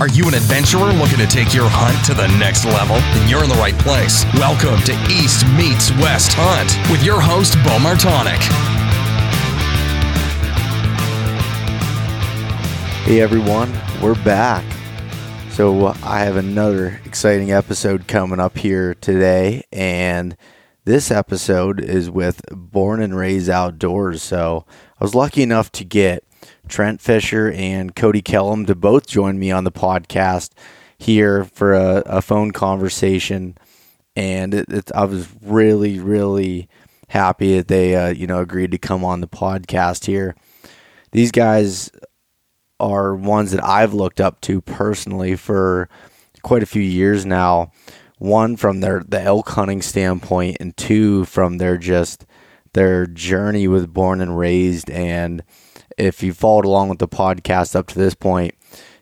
Are you an adventurer looking to take your hunt to the next level? Then you're in the right place. Welcome to East Meets West Hunt with your host, Bo Martonic. Hey everyone, we're back. So uh, I have another exciting episode coming up here today, and this episode is with Born and Raised Outdoors. So I was lucky enough to get Trent Fisher and Cody Kellum to both join me on the podcast here for a, a phone conversation, and it, it, I was really, really happy that they, uh, you know, agreed to come on the podcast here. These guys are ones that I've looked up to personally for quite a few years now. One from their the elk hunting standpoint, and two from their just their journey with born and raised. And if you followed along with the podcast up to this point,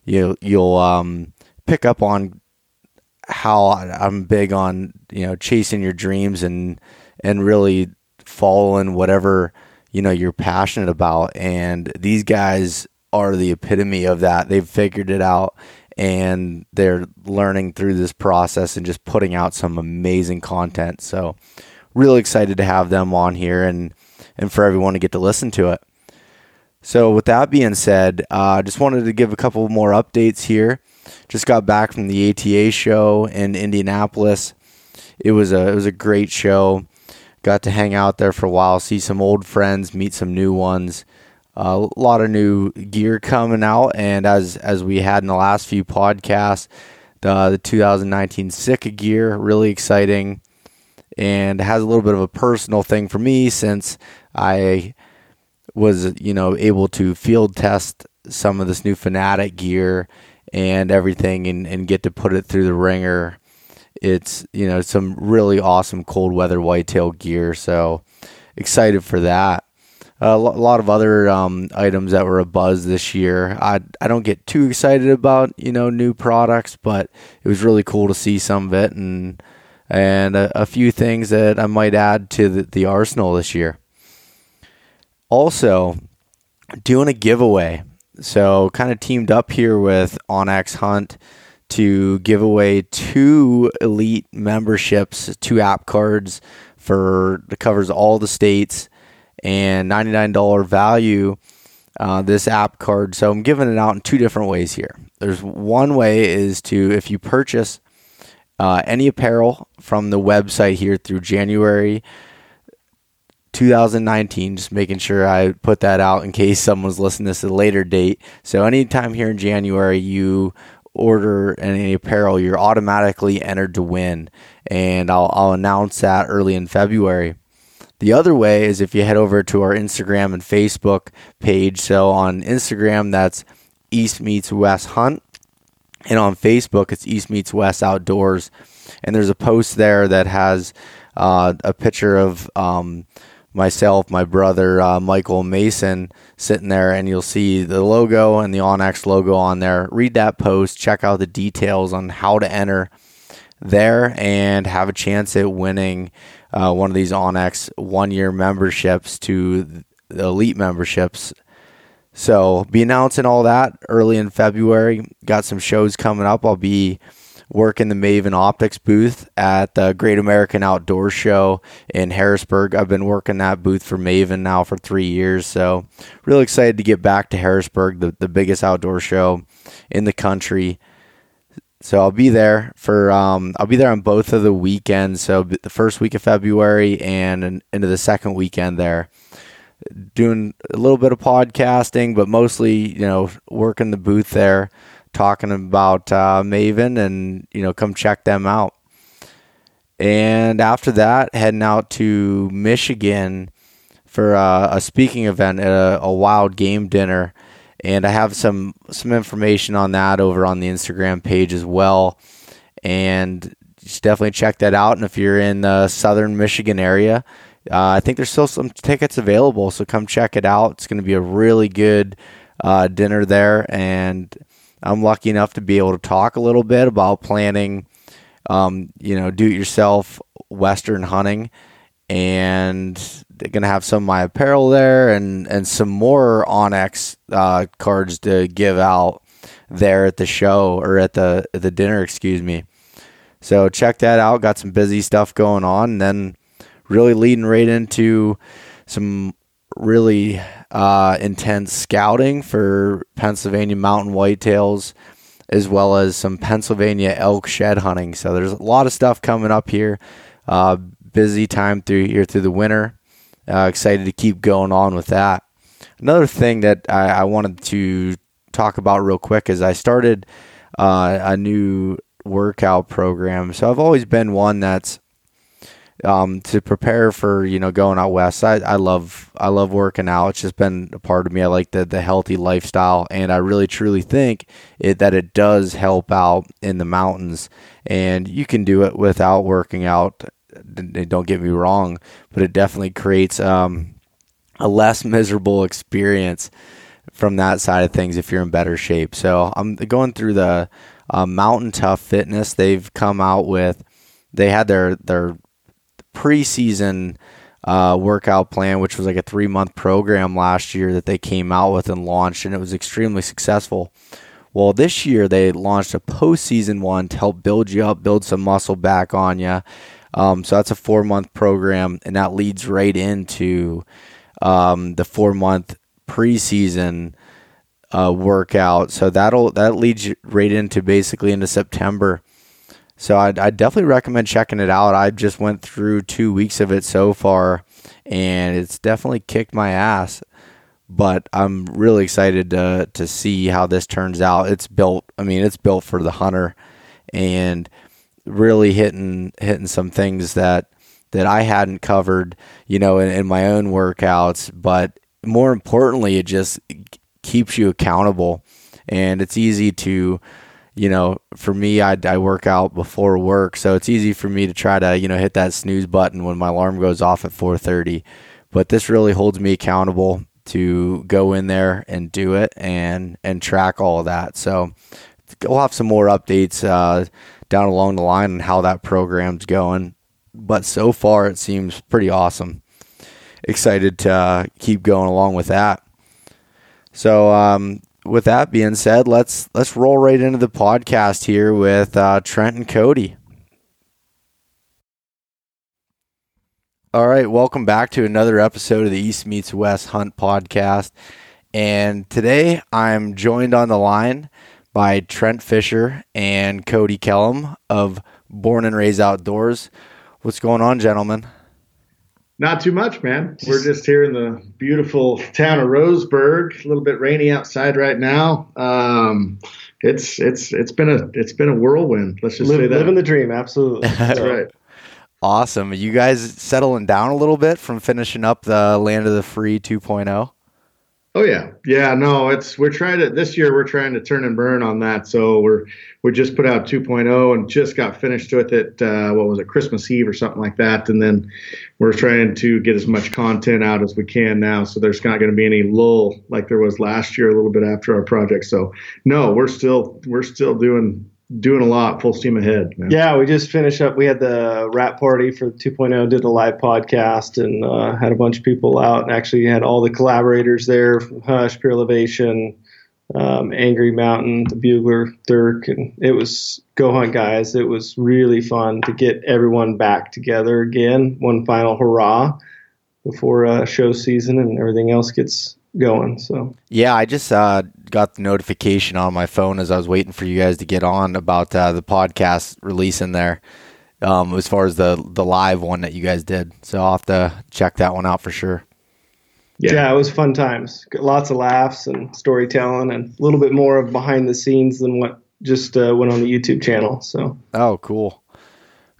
you you'll um, pick up on how I'm big on you know chasing your dreams and and really following whatever you know you're passionate about. And these guys are the epitome of that. They've figured it out and they're learning through this process and just putting out some amazing content. So, really excited to have them on here and and for everyone to get to listen to it. So, with that being said, I uh, just wanted to give a couple more updates here. Just got back from the ATA show in Indianapolis. It was a it was a great show. Got to hang out there for a while, see some old friends, meet some new ones a lot of new gear coming out, and as as we had in the last few podcasts, the the 2019 Sitka gear really exciting, and has a little bit of a personal thing for me since I was you know able to field test some of this new Fanatic gear and everything, and and get to put it through the ringer. It's you know some really awesome cold weather whitetail gear, so excited for that a lot of other um, items that were a buzz this year. I I don't get too excited about you know new products, but it was really cool to see some of it and and a, a few things that I might add to the, the arsenal this year. Also, doing a giveaway. So kind of teamed up here with onX Hunt to give away two elite memberships, two app cards for that covers all the states and $99 value uh, this app card. So I'm giving it out in two different ways here. There's one way is to if you purchase uh, any apparel from the website here through January 2019, just making sure I put that out in case someone's listening to this at a later date. So anytime here in January you order any apparel, you're automatically entered to win. And I'll, I'll announce that early in February. The other way is if you head over to our Instagram and Facebook page. So on Instagram, that's East Meets West Hunt. And on Facebook, it's East Meets West Outdoors. And there's a post there that has uh, a picture of um, myself, my brother, uh, Michael Mason, sitting there, and you'll see the logo and the onX logo on there. Read that post, check out the details on how to enter there, and have a chance at winning uh, one of these onX one year memberships to the elite memberships. So be announcing all that early in February. Got some shows coming up. I'll be working the Maven Optics booth at the Great American Outdoor Show in Harrisburg. I've been working that booth for Maven now for three years, so really excited to get back to Harrisburg, the, the biggest outdoor show in the country. So I'll be there for um, I'll be there on both of the weekends. So the first week of February and into the second weekend there, doing a little bit of podcasting, but mostly you know working the booth there, talking about uh, Maven, and you know come check them out. And after that, heading out to Michigan for uh, a speaking event at a, a wild game dinner and I have some some information on that over on the Instagram page as well. And definitely check that out. And if you're in the southern Michigan area, uh, I think there's still some tickets available, so come check it out. It's going to be a really good uh, dinner there, and I'm lucky enough to be able to talk a little bit about planning, um, you know, do-it-yourself Western hunting, and they're gonna have some of my apparel there and and some more onX uh, cards to give out there at the show or at the the dinner, excuse me. So check that out. Got some busy stuff going on, and then really leading right into some really uh, intense scouting for Pennsylvania mountain whitetails, as well as some Pennsylvania elk shed hunting. So there's a lot of stuff coming up here. Uh, busy time through here through the winter. Uh, excited to keep going on with that. Another thing that I, I wanted to talk about real quick is I started uh, a new workout program. So I've always been one that's um, to prepare for you know going out west. I, I love I love working out. It's just been a part of me. I like the the healthy lifestyle, and I really truly think it that it does help out in the mountains. And you can do it without working out. Don't get me wrong, but it definitely creates um, a less miserable experience from that side of things if you're in better shape. So I'm going through the uh, Mountain Tough Fitness. They've come out with they had their their preseason uh, workout plan, which was like a three month program last year that they came out with and launched, and it was extremely successful. Well, this year they launched a postseason one to help build you up, build some muscle back on you. Um, so that's a four month program, and that leads right into um, the four month preseason uh, workout. So that'll that leads right into basically into September. So I'd, I'd definitely recommend checking it out. I just went through two weeks of it so far, and it's definitely kicked my ass. But I'm really excited to to see how this turns out. It's built. I mean, it's built for the hunter, and really hitting hitting some things that that I hadn't covered, you know, in, in my own workouts. But more importantly, it just keeps you accountable, and it's easy to you know, for me, I, I work out before work, so it's easy for me to try to, you know, hit that snooze button when my alarm goes off at 4:30. But this really holds me accountable to go in there and do it and and track all of that. So we'll have some more updates uh, down along the line on how that program's going. But so far, it seems pretty awesome. Excited to uh, keep going along with that. So um, with that being said, let's let's roll right into the podcast here with uh, Trent and Cody. All right, welcome back to another episode of the East Meets West Hunt podcast. And today I'm joined on the line by Trent Fisher and Cody Kellum of Born and Raised Outdoors. What's going on, gentlemen? Not too much, man. We're just here in the beautiful town of Roseburg. A little bit rainy outside right now. Um, it's it's it's been a it's been a whirlwind. Let's just Live, say that. living the dream, absolutely. That's right. Awesome. Are you guys settling down a little bit from finishing up the Land of the Free 2.0? Oh yeah, yeah. No, it's we're trying to this year. We're trying to turn and burn on that. So we're we just put out 2.0 and just got finished with it. Uh, what was it, Christmas Eve or something like that? And then we're trying to get as much content out as we can now. So there's not going to be any lull like there was last year, a little bit after our project. So no, we're still we're still doing doing a lot, full steam ahead. Man. Yeah, we just finished up. We had the wrap party for 2.0, did a live podcast, and uh, had a bunch of people out, and actually had all the collaborators there from Hush, Pure Elevation, um, Angry Mountain, the Bugler, Dirk, and it was Go Hunt Guys. It was really fun to get everyone back together again. One final hurrah before uh, show season and everything else gets going. So yeah, I just uh, got the notification on my phone as I was waiting for you guys to get on about uh, the podcast releasing there. Um, as far as the the live one that you guys did, so I'll have to check that one out for sure. Yeah. yeah, it was fun times. Lots of laughs and storytelling, and a little bit more of behind the scenes than what just uh, went on the YouTube channel. So oh, cool.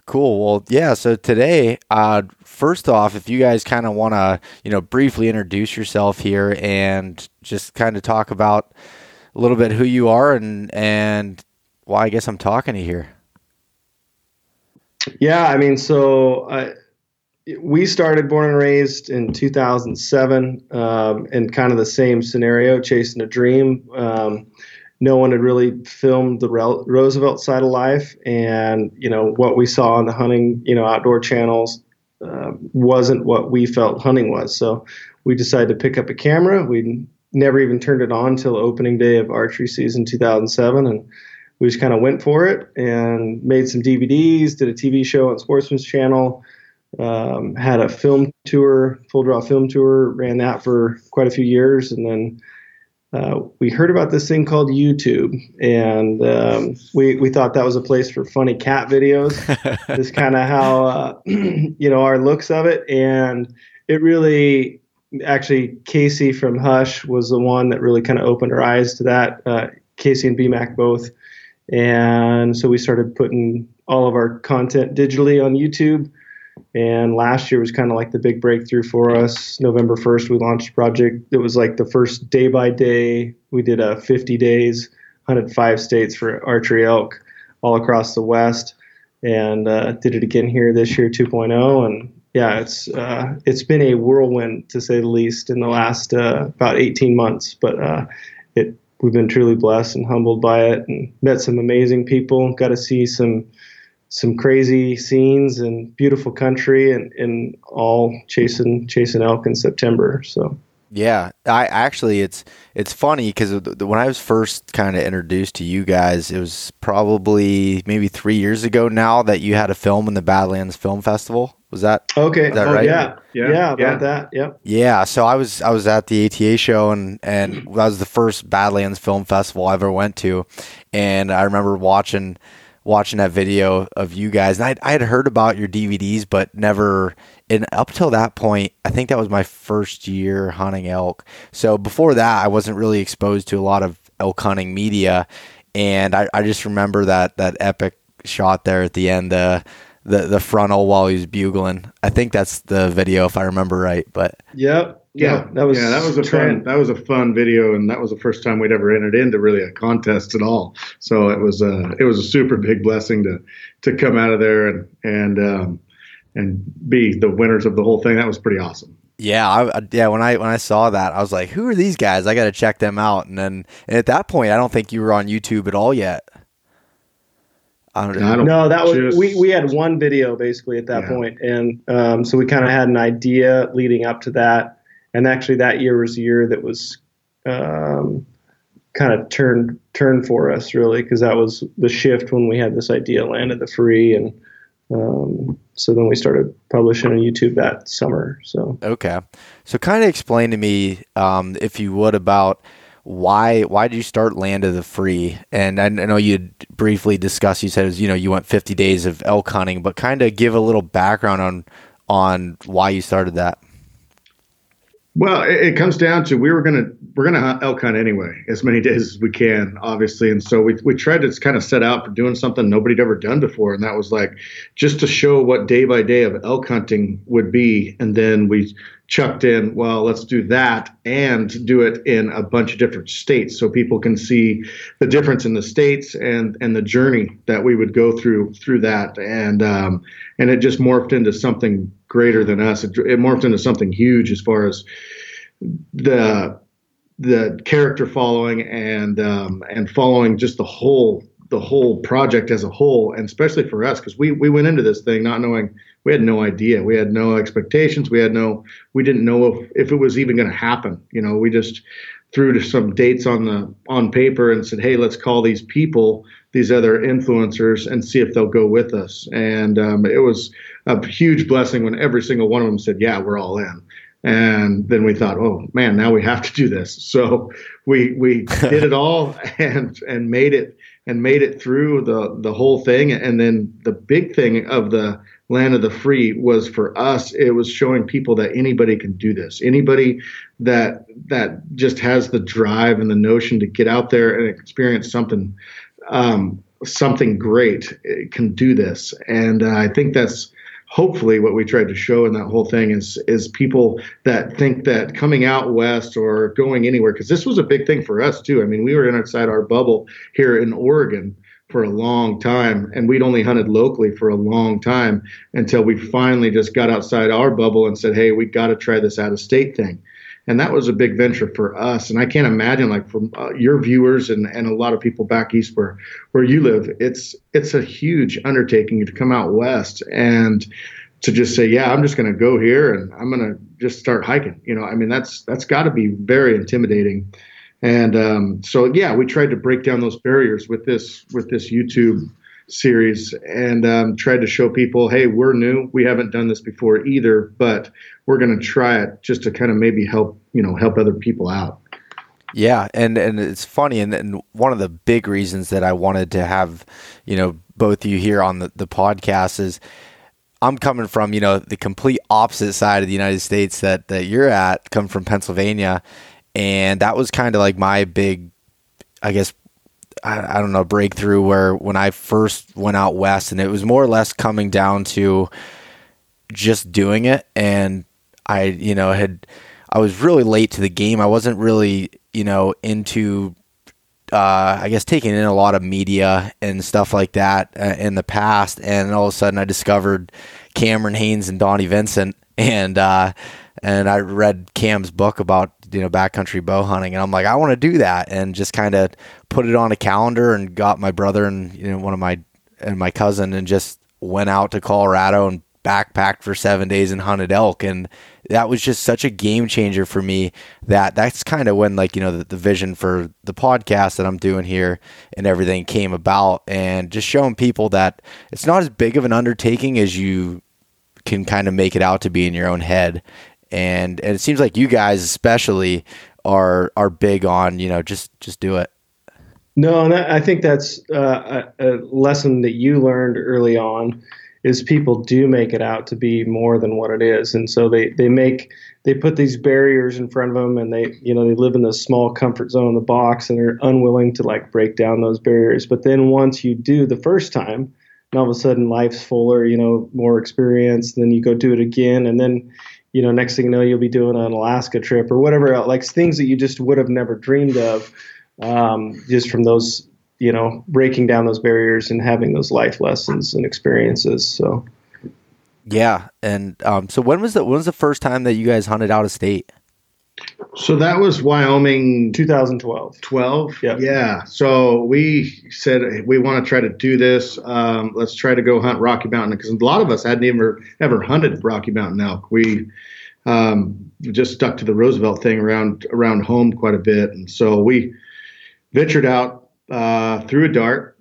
Cool. Well, yeah. So today, uh, first off, if you guys kind of want to, you know, briefly introduce yourself here and just kind of talk about a little bit who you are and and why I guess I'm talking to you here. Yeah, I mean, so uh, we started Born and Raised in 2007, um, in kind of the same scenario, chasing a dream. Um, no one had really filmed the Roosevelt side of life, and you know what we saw on the hunting, you know, outdoor channels uh, wasn't what we felt hunting was. So we decided to pick up a camera. We never even turned it on till opening day of archery season 2007, and we just kind of went for it and made some DVDs, did a TV show on Sportsman's Channel, um, had a film tour, full draw film tour, ran that for quite a few years, and then uh, we heard about this thing called YouTube, and um, we we thought that was a place for funny cat videos. is kind of how uh, you know our looks of it, and it really actually Casey from Hush was the one that really kind of opened our eyes to that. Uh, Casey and BMAC both, and so we started putting all of our content digitally on YouTube. And last year was kind of like the big breakthrough for us. November 1st, we launched a project. It was like the first day by day. We did a 50 days, hunted five states for archery elk all across the West, and uh, did it again here this year, 2.0. And yeah, it's uh, it's been a whirlwind to say the least in the last uh, about 18 months. But uh, it we've been truly blessed and humbled by it, and met some amazing people. Got to see some some crazy scenes and beautiful country and, and all chasing chasing elk in September. So yeah, I actually it's it's funny because when I was first kind of introduced to you guys, it was probably maybe three years ago now that you had a film in the Badlands Film Festival. Was that okay? that oh, right? Yeah, yeah, yeah, about yeah. that. Yep. Yeah. So I was I was at the ATA show and and that was the first Badlands Film Festival I ever went to, and I remember watching watching that video of you guys. And I, I had heard about your DVDs, but never. And up till that point, I think that was my first year hunting elk. So before that, I wasn't really exposed to a lot of elk hunting media. And I, I just remember that that epic shot there at the end, uh, the the frontal while he was bugling. I think that's the video if I remember right. But yep, yeah, that was yeah, that was a fun that was a fun video, and that was the first time we'd ever entered into really a contest at all. So it was a it was a super big blessing to to come out of there and and um, and be the winners of the whole thing. That was pretty awesome. Yeah, I, yeah. When I when I saw that, I was like, "Who are these guys? I got to check them out." And then and at that point, I don't think you were on YouTube at all yet. I don't, I don't no, that was we, we had one video basically at that yeah. point. and um, so we kind of had an idea leading up to that and actually that year was a year that was um, kind of turned turned for us really because that was the shift when we had this idea land of the free and um, so then we started publishing on YouTube that summer. So okay, so kind of explain to me, um, if you would, about why why did you start Land of the Free? And I, I know you briefly discussed. You said was, you know you went 50 days of elk hunting, but kind of give a little background on on why you started that. Well, it, it, comes down to we were gonna we're gonna hunt elk hunt anyway, as many days as we can, obviously, and so we we tried to kind of set out for doing something nobody'd ever done before, and that was like just to show what day by day of elk hunting would be, and then we chucked in, well, let's do that and do it in a bunch of different states so people can see the difference in the states and and the journey that we would go through through that. And um, and it just morphed into something greater than us. It, it morphed into something huge as far as the the character following and um, and following just the whole the whole project as a whole, and especially for us because we we went into this thing not knowing we had no idea. We had no expectations. We had no, we didn't know if, if it was even going to happen. You know, we just threw to some dates on the on paper and said, hey, let's call these people, these other influencers, and see if they'll go with us. And um, it was a huge blessing when every single one of them said, yeah, we're all in. And then we thought, oh man, now we have to do this. So we we did it all and and made it and made it through the the whole thing. And then the big thing of the land of the free was for us. It was showing people that anybody can do this. Anybody that that just has the drive and the notion to get out there and experience something um, something great eh, can do this. And uh, i think that's hopefully what we tried to show in that whole thing is is people that think that coming out west or going anywhere because this was a big thing for us too. I mean we were inside our bubble here in oregon for a long time and we'd only hunted locally for a long time until we finally just got outside our bubble and said hey we got to try this out of state thing and that was a big venture for us and i can't imagine like from uh, your viewers and, and a lot of people back east where where you live it's it's a huge undertaking to come out west and to just say, yeah, I'm just going to go here and I'm going to just start hiking. You know, I mean, that's that's got to be very intimidating. And um, so, yeah, we tried to break down those barriers with this with this YouTube series and um, tried to show people, hey, we're new, we haven't done this before either, but we're going to try it just to kind of maybe help you know help other people out. Yeah, and and it's funny, and, and one of the big reasons that I wanted to have you know both you here on the, the podcast is I'm coming from, you know, the complete opposite side of the United States that, that you're at, come from Pennsylvania. And that was kind of like my big, I guess, I, I don't know, breakthrough where when I first went out west and it was more or less coming down to just doing it. And I, you know, had, I was really late to the game. I wasn't really, you know, into uh, I guess taking in a lot of media and stuff like that uh, in the past, and all of a sudden I discovered Cameron Hanes and Donnie Vincent, and uh, and I read Cam's book about you know backcountry bow hunting, and I'm like I want to do that, and just kind of put it on a calendar, and got my brother and you know one of my and my cousin, and just went out to Colorado and backpacked for seven days and hunted elk and that was just such a game changer for me that that's kind of when like you know the, the, vision for the podcast that i'm doing here and everything came about and just showing people that it's not as big of an undertaking as you can kind of make it out to be in your own head and and it seems like you guys especially are are big on you know just just do it. No and i think that's uh, a, lesson that you learned early on is people do make it out to be more than what it is. And so they they make they put these barriers in front of them and they you know they live in this small comfort zone in the box and they're unwilling to like break down those barriers. But then once you do the first time and all of a sudden life's fuller you know more experience then you go do it again. And then you know next thing you know you'll be doing an alaska trip or whatever else, like things that you just would have never dreamed of um, just from those you know, breaking down those barriers and having those life lessons and experiences. So, yeah. And um, so, when was the when was the first time that you guys hunted out of state? So that was Wyoming 2012. 12? Yeah. Yeah. So we said we want to try to do this. Um, let's try to go hunt Rocky Mountain because a lot of us hadn't even ever hunted Rocky Mountain elk. We um, just stuck to the Roosevelt thing around around home quite a bit, and so we ventured out uh, threw a dart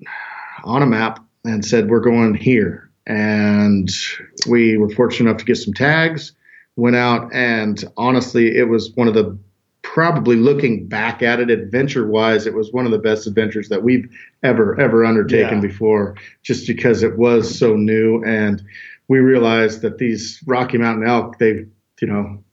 on a map and said, We're going here. And we were fortunate enough to get some tags, went out, and honestly, it was one of the probably looking back at it adventure wise, it was one of the best adventures that we've ever, ever undertaken yeah. before, just because it was so new. And we realized that these Rocky Mountain elk, they, you know,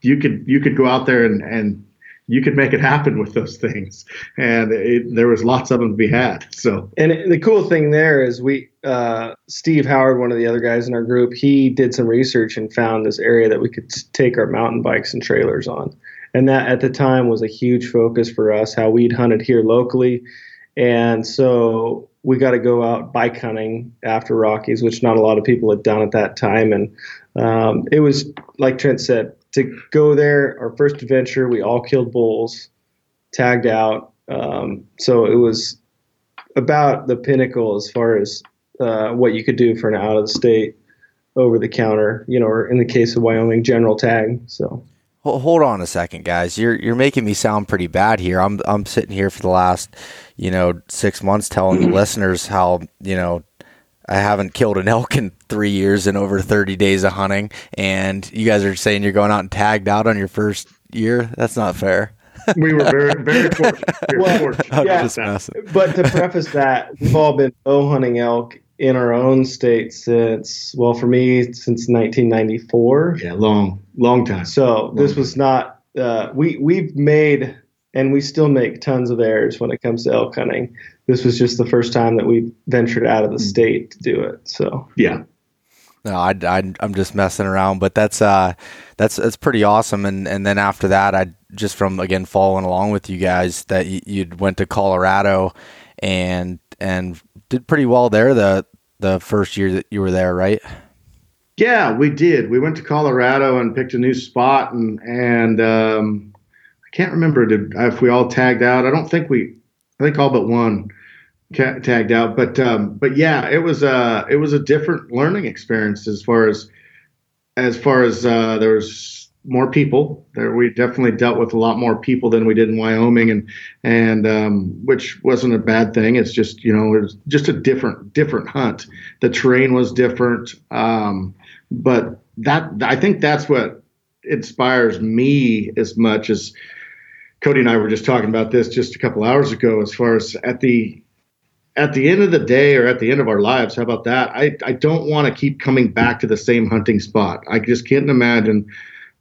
you could you could go out there and, and you could make it happen with those things, and it, there was lots of them to be had. So, and the cool thing there is we, uh, Steve Howard, one of the other guys in our group, he did some research and found this area that we could take our mountain bikes and trailers on, and that at the time was a huge focus for us. How we'd hunted here locally, and so we got to go out bike hunting after Rockies, which not a lot of people had done at that time, and um, it was like Trent said to go there, our first adventure, we all killed bulls, tagged out. Um, so it was about the pinnacle as far as uh, what you could do for an out of the state, over the counter, you know, or in the case of Wyoming, general tag. So. Hold on a second, guys. You're you're making me sound pretty bad here. I'm I'm sitting here for the last, you know, six months telling the listeners how you know I haven't killed an elk in three years and over 30 days of hunting. And you guys are saying you're going out and tagged out on your first year. That's not fair. we were very, very fortunate. well, fortunate. Yeah, but to preface that, we've all been bow hunting elk in our own state since, well, for me, since 1994. Yeah, long, long time. So long this was not, uh, we, we've made, and we still make tons of errors when it comes to elk hunting this was just the first time that we ventured out of the hmm. state to do it. So yeah. No, I, I, I'm just messing around, but that's uh, that's that's pretty awesome. And and then after that, I just from again following along with you guys that you you went to Colorado, and and did pretty well there the the first year that you were there, right? Yeah, we did. We went to Colorado and picked a new spot, and and um, I can't remember if we all tagged out. I don't think we I think all but one ca- tagged out. But um, but yeah, it was a it was a different learning experience as far as as far as uh, there was more people there. We definitely dealt with a lot more people than we did in Wyoming, and and um, which wasn't a bad thing. It's just you know it was just a different different hunt. The terrain was different, um, but that I think that's what inspires me as much as Cody and I were just talking about this just a couple hours ago. As far as at the at the end of the day or at the end of our lives, how about that? I, I don't want to keep coming back to the same hunting spot. I just can't imagine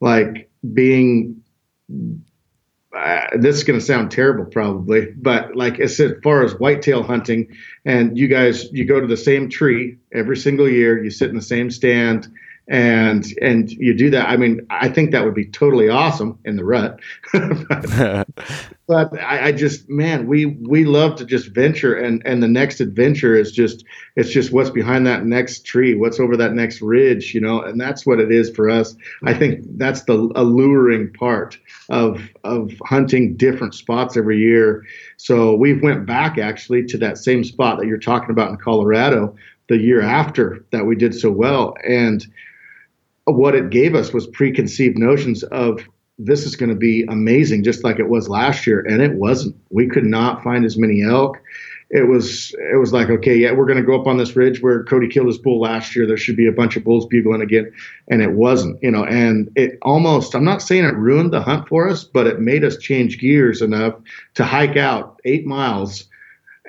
like being uh, this is going to sound terrible probably but like as far as whitetail hunting and you guys you go to the same tree every single year you sit in the same stand and and you do that i mean i think that would be totally awesome in the rut. But, but I, I, just man we we love to just venture and and the next adventure is just it's just what's behind that next tree what's over that next ridge you know and that's what it is for us. I think that's the alluring part of of hunting different spots every year. So we went back actually to that same spot that you're talking about in colorado the year after that we did so well and what it gave us was preconceived notions of this is going to be amazing, just like it was last year, and it wasn't. We could not find as many elk. It was it was like okay, yeah, we're going to go up on this ridge where Cody killed his bull last year. There should be a bunch of bulls bugling again, and it wasn't. You know, and it almost I'm not saying it ruined the hunt for us, but it made us change gears enough to hike out eight miles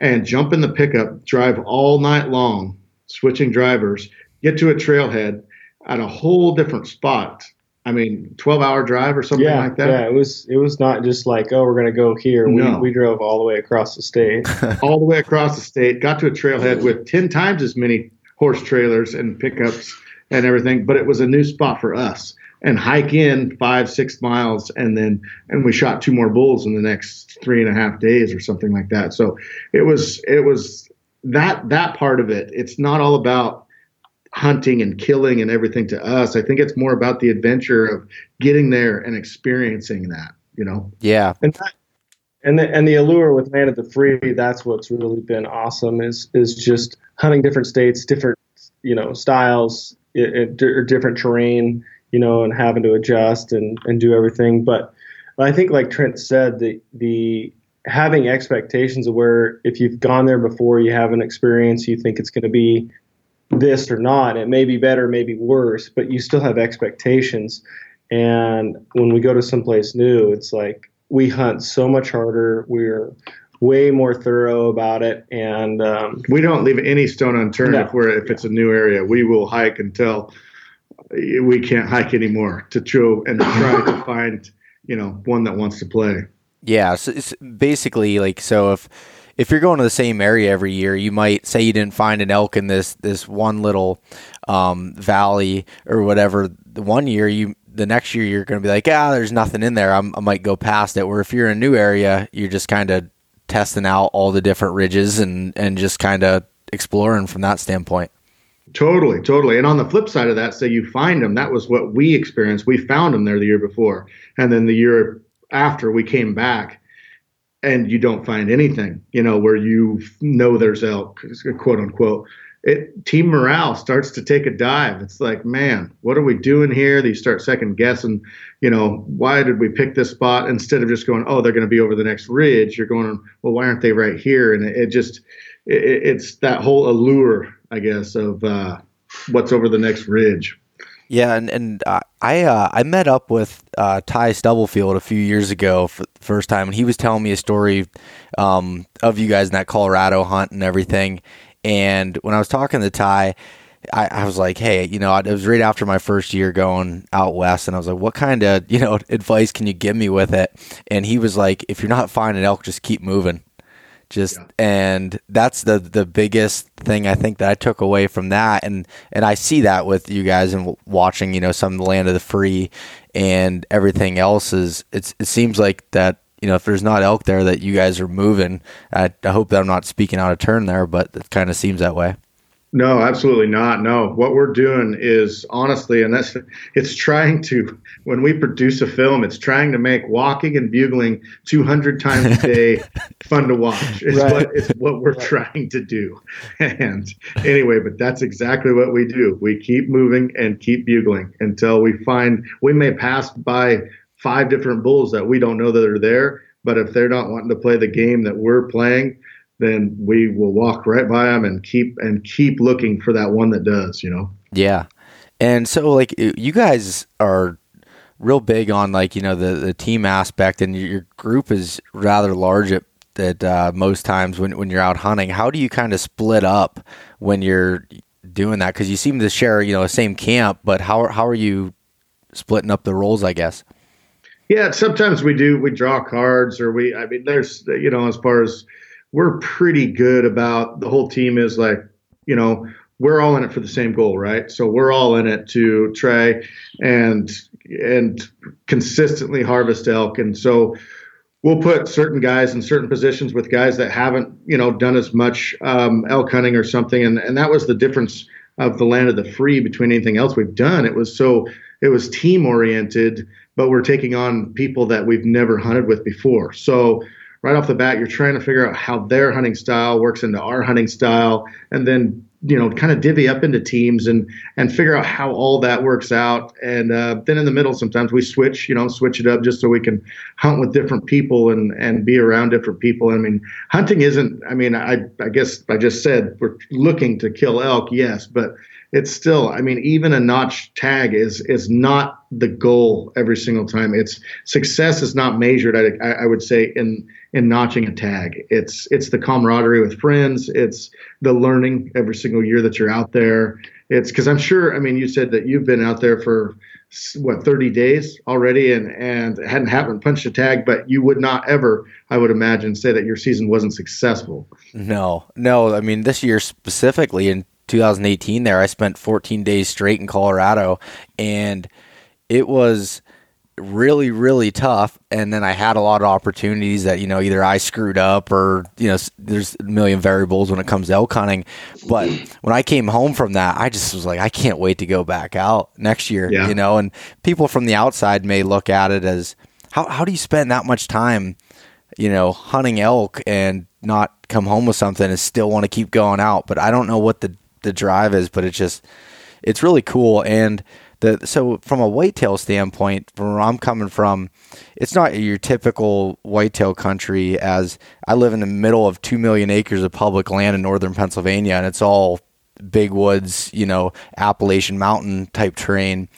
and jump in the pickup, drive all night long, switching drivers, get to a trailhead at a whole different spot. I mean, twelve hour drive or something yeah, like that. Yeah, it was it was not just like, oh, we're gonna go here. No. We we drove all the way across the state. all the way across the state, got to a trailhead with ten times as many horse trailers and pickups and everything, but it was a new spot for us. And hike in five, six miles, and then and we shot two more bulls in the next three and a half days or something like that. So it was it was that that part of it. It's not all about hunting and killing and everything to us. I think it's more about the adventure of getting there and experiencing that, you know? Yeah. And that, and the, and the allure with Land of the Free, that's what's really been awesome is, is just hunting different states, different, you know, styles, it, it, different terrain, you know, and having to adjust and, and do everything. But I think like Trent said, the, the, having expectations of where if you've gone there before, you have an experience, you think it's going to be this or not. It may be better, maybe worse, but you still have expectations. And when we go to someplace new, it's like we hunt so much harder. We're way more thorough about it, and um, we don't leave any stone unturned no. if we're if it's a new area. We will hike until we can't hike anymore to try and try to find you know one that wants to play. Yeah, so it's basically like so if if you're going to the same area every year, you might say you didn't find an elk in this this one little um, valley or whatever. The one year you the next year you're going to be like, ah, there's nothing in there. I'm, i might go past it. Where if you're in a new area, you're just kind of testing out all the different ridges and and just kind of exploring from that standpoint. Totally, totally. And on the flip side of that, say you find them. That was what we experienced. We found them there the year before, and then the year after we came back and you don't find anything, you know, where you know there's elk, quote unquote, it team morale starts to take a dive. It's like, man, what are we doing here? You start second guessing, you know, why did we pick this spot instead of just going, oh, they're going to be over the next ridge. You're going, well, why aren't they right here? And it, it just, it, it's that whole allure, I guess, of uh, what's over the next ridge. Yeah, and and uh, I uh, I met up with uh, Ty Stubblefield a few years ago for the first time, and he was telling me a story um, of you guys in that Colorado hunt and everything. And when I was talking to Ty, I, I, was like, hey, you know, it was right after my first year going out west, and I was like, what kind of you know advice can you give me with it? And he was like, if you're not finding elk, just keep moving just yeah. and that's the the biggest thing I think that I took away from that and and I see that with you guys and watching you know some land of the free and everything else is it's it seems like that you know if there's not elk there that you guys are moving I, I hope that I'm not speaking out of turn there but it kind of seems that way No, absolutely not. No, what we're doing is honestly, and that's it's trying to when we produce a film, it's trying to make walking and bugling 200 times a day fun to watch. It's right. what it's what we're right. trying to do. And anyway, but that's exactly what we do. We keep moving and keep bugling until we find we may pass by five different bulls that we don't know that are there, but if they're not wanting to play the game that we're playing, then we will walk right by them and keep and keep looking for that one that does. You know. Yeah, and so like you guys are real big on like you know the the team aspect, and your group is rather large at that uh, most times when when you're out hunting. How do you kind of split up when you're doing that? Because you seem to share you know the same camp, but how how are you splitting up the roles? I guess. Yeah, sometimes we do. We draw cards, or we. I mean, there's you know as far as we're pretty good about the whole team is like, you know, we're all in it for the same goal, right? So we're all in it to try and and consistently harvest elk. And so we'll put certain guys in certain positions with guys that haven't, you know, done as much um, elk hunting or something. And and that was the difference of the land of the free between anything else we've done. It was so it was team oriented, but we're taking on people that we've never hunted with before. So right off the bat, you're trying to figure out how their hunting style works into our hunting style, and then you know kind of divvy up into teams and and figure out how all that works out. And uh, then in the middle sometimes we switch you know switch it up just so we can hunt with different people and and be around different people. I mean hunting isn't i mean i i guess i just said we're looking to kill elk yes but it's still i mean even a notch tag is is not the goal every single time. It's success is not measured i, I would say in in notching a tag. It's it's the camaraderie with friends. It's the learning every single year that you're out there. It's because i'm sure i mean you said that you've been out there for what 30 days already and and hadn't happened punched a tag but you would not ever i would imagine say that your season wasn't successful. No. No i mean this year specifically in 2018 there. I spent 14 days straight in Colorado and it was really really tough and then I had a lot of opportunities that you know either I screwed up or you know there's a million variables when it comes to elk hunting but when I came home from that I just was like I can't wait to go back out next year yeah. you know and people from the outside may look at it as how how do you spend that much time you know hunting elk and not come home with something and still want to keep going out but I don't know what the the drive is, but it's just it's really cool. And the so from a whitetail standpoint, from where I'm coming from, it's not your typical whitetail country. As I live in the middle of two million acres of public land in northern Pennsylvania, and it's all big woods, you know, Appalachian mountain type terrain.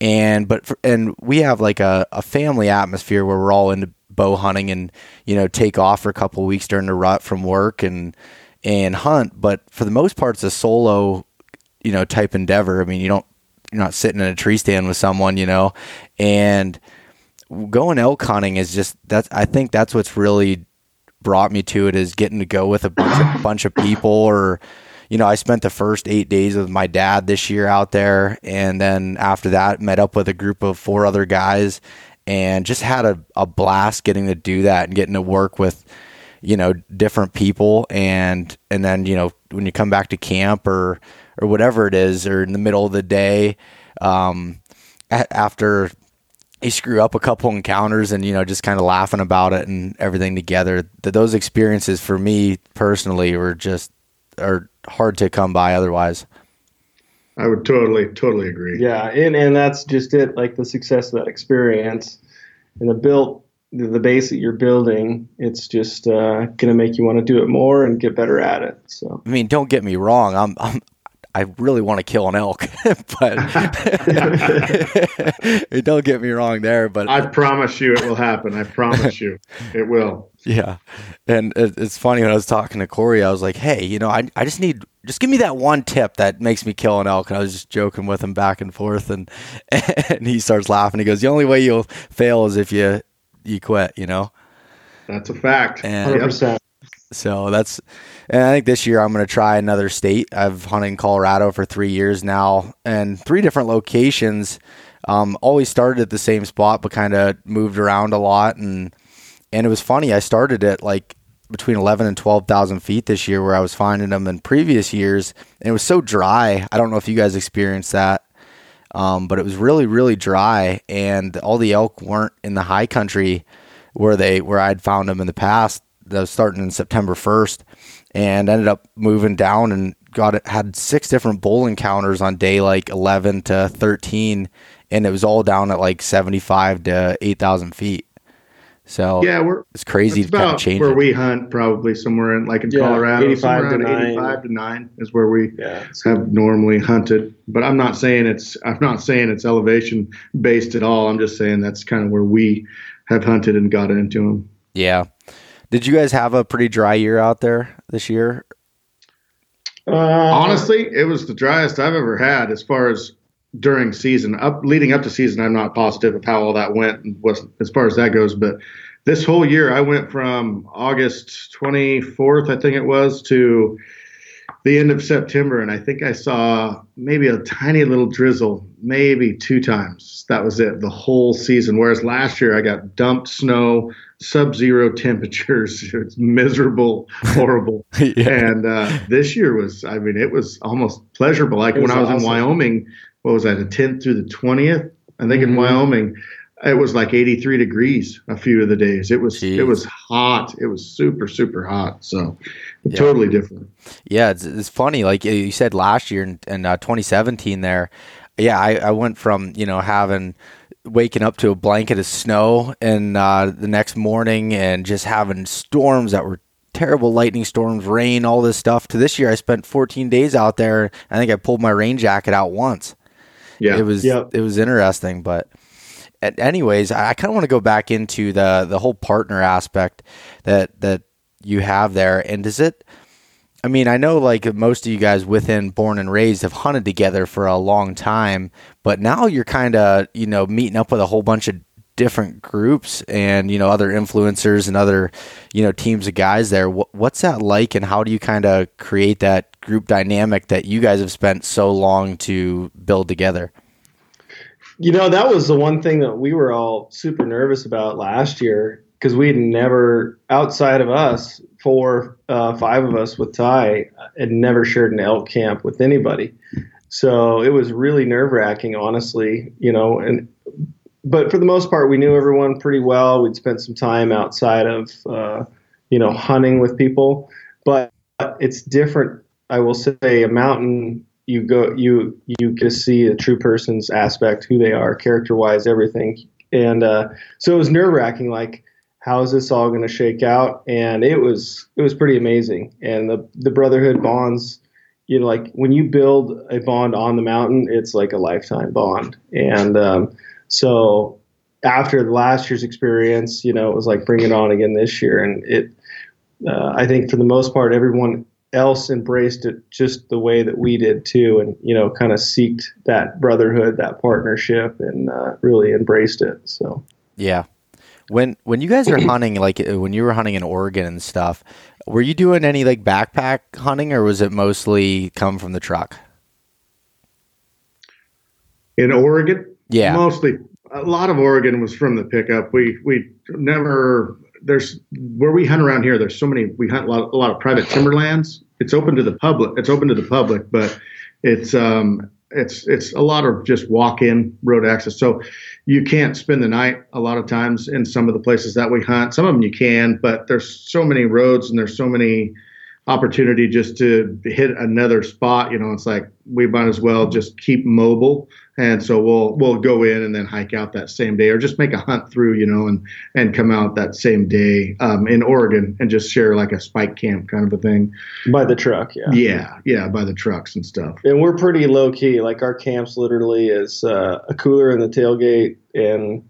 And but for, and we have like a, a family atmosphere where we're all into bow hunting and you know take off for a couple weeks during the rut from work and and hunt. But for the most part, it's a solo, you know, type endeavor. I mean, you don't, you're not sitting in a tree stand with someone, you know, and going elk hunting is just that's. I think that's what's really brought me to it is getting to go with a bunch of bunch of people or you know, I spent the first eight days with my dad this year out there. And then after that, met up with a group of four other guys and just had a, a blast getting to do that and getting to work with, you know different people and and then you know when you come back to camp or or whatever it is or in the middle of the day um, after you screw up a couple encounters and you know just kind of laughing about it and everything together that those experiences for me personally were just are hard to come by otherwise i would totally totally agree yeah and and that's just it like the success of that experience and the built the base that you're building, it's just uh, going to make you want to do it more and get better at it. So, I mean, don't get me wrong. I'm, I'm I really want to kill an elk, but don't get me wrong there. But I promise you, it will happen. I promise you, it will. Yeah, and it's funny when I was talking to Corey, I was like, "Hey, you know, I I just need just give me that one tip that makes me kill an elk." And I was just joking with him back and forth, and and he starts laughing. He goes, "The only way you'll fail is if you you quit, you know? That's a fact. And 100%. So that's, and I think this year I'm going to try another state. I've hunted in Colorado for three years now and three different locations. Um, always started at the same spot, but kind of moved around a lot. And, and it was funny. I started it like between 11 and 12,000 feet this year where I was finding them in previous years. And it was so dry. I don't know if you guys experienced that. Um, but it was really, really dry, and all the elk weren't in the high country where they where I'd found them in the past. That was starting in September first, and ended up moving down and got it had six different bull encounters on day like 11 to 13 and it was all down at like 75 to 8000 feet so yeah we're it's crazy it's about change where it. we hunt probably somewhere in like in Yeah, colorado 85 to 9. 85 to 9 is where we Yeah. have normally hunted but i'm not saying it's i'm not saying it's elevation based at all i'm just saying that's kind of where we have hunted and got into them yeah did you guys have a pretty dry year out there this year Uh, Honestly, it was the driest I've ever had as far as during season. Up leading up to season, I'm not positive of how all that went and was as far as that goes. But this whole year, I went from August 24th, I think it was, to the end of September, and I think I saw maybe a tiny little drizzle, maybe two times. That was it, the whole season. Whereas last year, I got dumped snow, sub-zero temperatures. It's miserable, horrible. yeah And uh, this year was, I mean, it was almost pleasurable. Like It when was I was awesome. in Wyoming, what was that, the 10th through the 20th? I think in Mhm. Wyoming, it was like 83 degrees a few of the days. It was Jeez. it was hot. It was super super hot. So Yeah. totally different. Yeah, it's, it's funny. Like you said last year in, in uh, 2017, there, yeah, I, I went from you know having waking up to a blanket of snow and uh, the next morning and just having storms that were terrible lightning storms, rain, all this stuff. To this year, I spent 14 days out there. I think I pulled my rain jacket out once. Yeah. It was Yep. it was interesting, but anyways, I, I kind of want to go back into the the whole partner aspect that that you have there. And does it? I mean, I know like most of you guys within Born and Raised have hunted together for a long time, but now you're kind of you know meeting up with a whole bunch of different groups and you know other influencers and other you know teams of guys there. What's that like, and how do you kind of create that group dynamic that you guys have spent so long to build together? You know, that was the one thing that we were all super nervous about last year because we had never, outside of us, four, uh, five of us with Ty, had never shared an elk camp with anybody. So it was really nerve wracking, honestly. You know, and but for the most part, we knew everyone pretty well. We'd spent some time outside of, uh, you know, hunting with people, but it's different. I will say a mountain you go you you get see a true person's aspect, who they are, character wise, everything. And uh, so it was nerve wracking. Like, how is this all going to shake out? And it was it was pretty amazing. And the the brotherhood bonds, you know, like when you build a bond on the mountain, it's like a lifetime bond. And um, so after last year's experience, you know, it was like bring it on again this year. And it, uh, I think for the most part, everyone else embraced it just the way that we did too, and you know, kind of seeked that brotherhood, that partnership, and uh, really embraced it. So Yeah. When when you guys are hunting, like uh, when you were hunting in Oregon and stuff, were you doing any like backpack hunting, or was it mostly come from the truck? In Oregon, Yeah. mostly a lot of Oregon was from the pickup. We we never there's where we hunt around here. There's so many. We hunt a lot, a lot of private timberlands. It's open to the public. It's open to the public, but it's um it's it's a lot of just walk-in road access. So you can't spend the night a lot of times in some of the places that we hunt. Some of them you can, but there's so many roads and there's so many opportunity just to hit another spot. You know, it's like we might as well just keep mobile. And so we'll we'll go in and then hike out that same day, or just make a hunt through, you know, and and come out that same day um, in Oregon and just share like a spike camp kind of a thing. by the truck, yeah. Yeah, yeah, by the trucks and stuff. And we're pretty low key. Like our camps literally is uh, a cooler in the tailgate and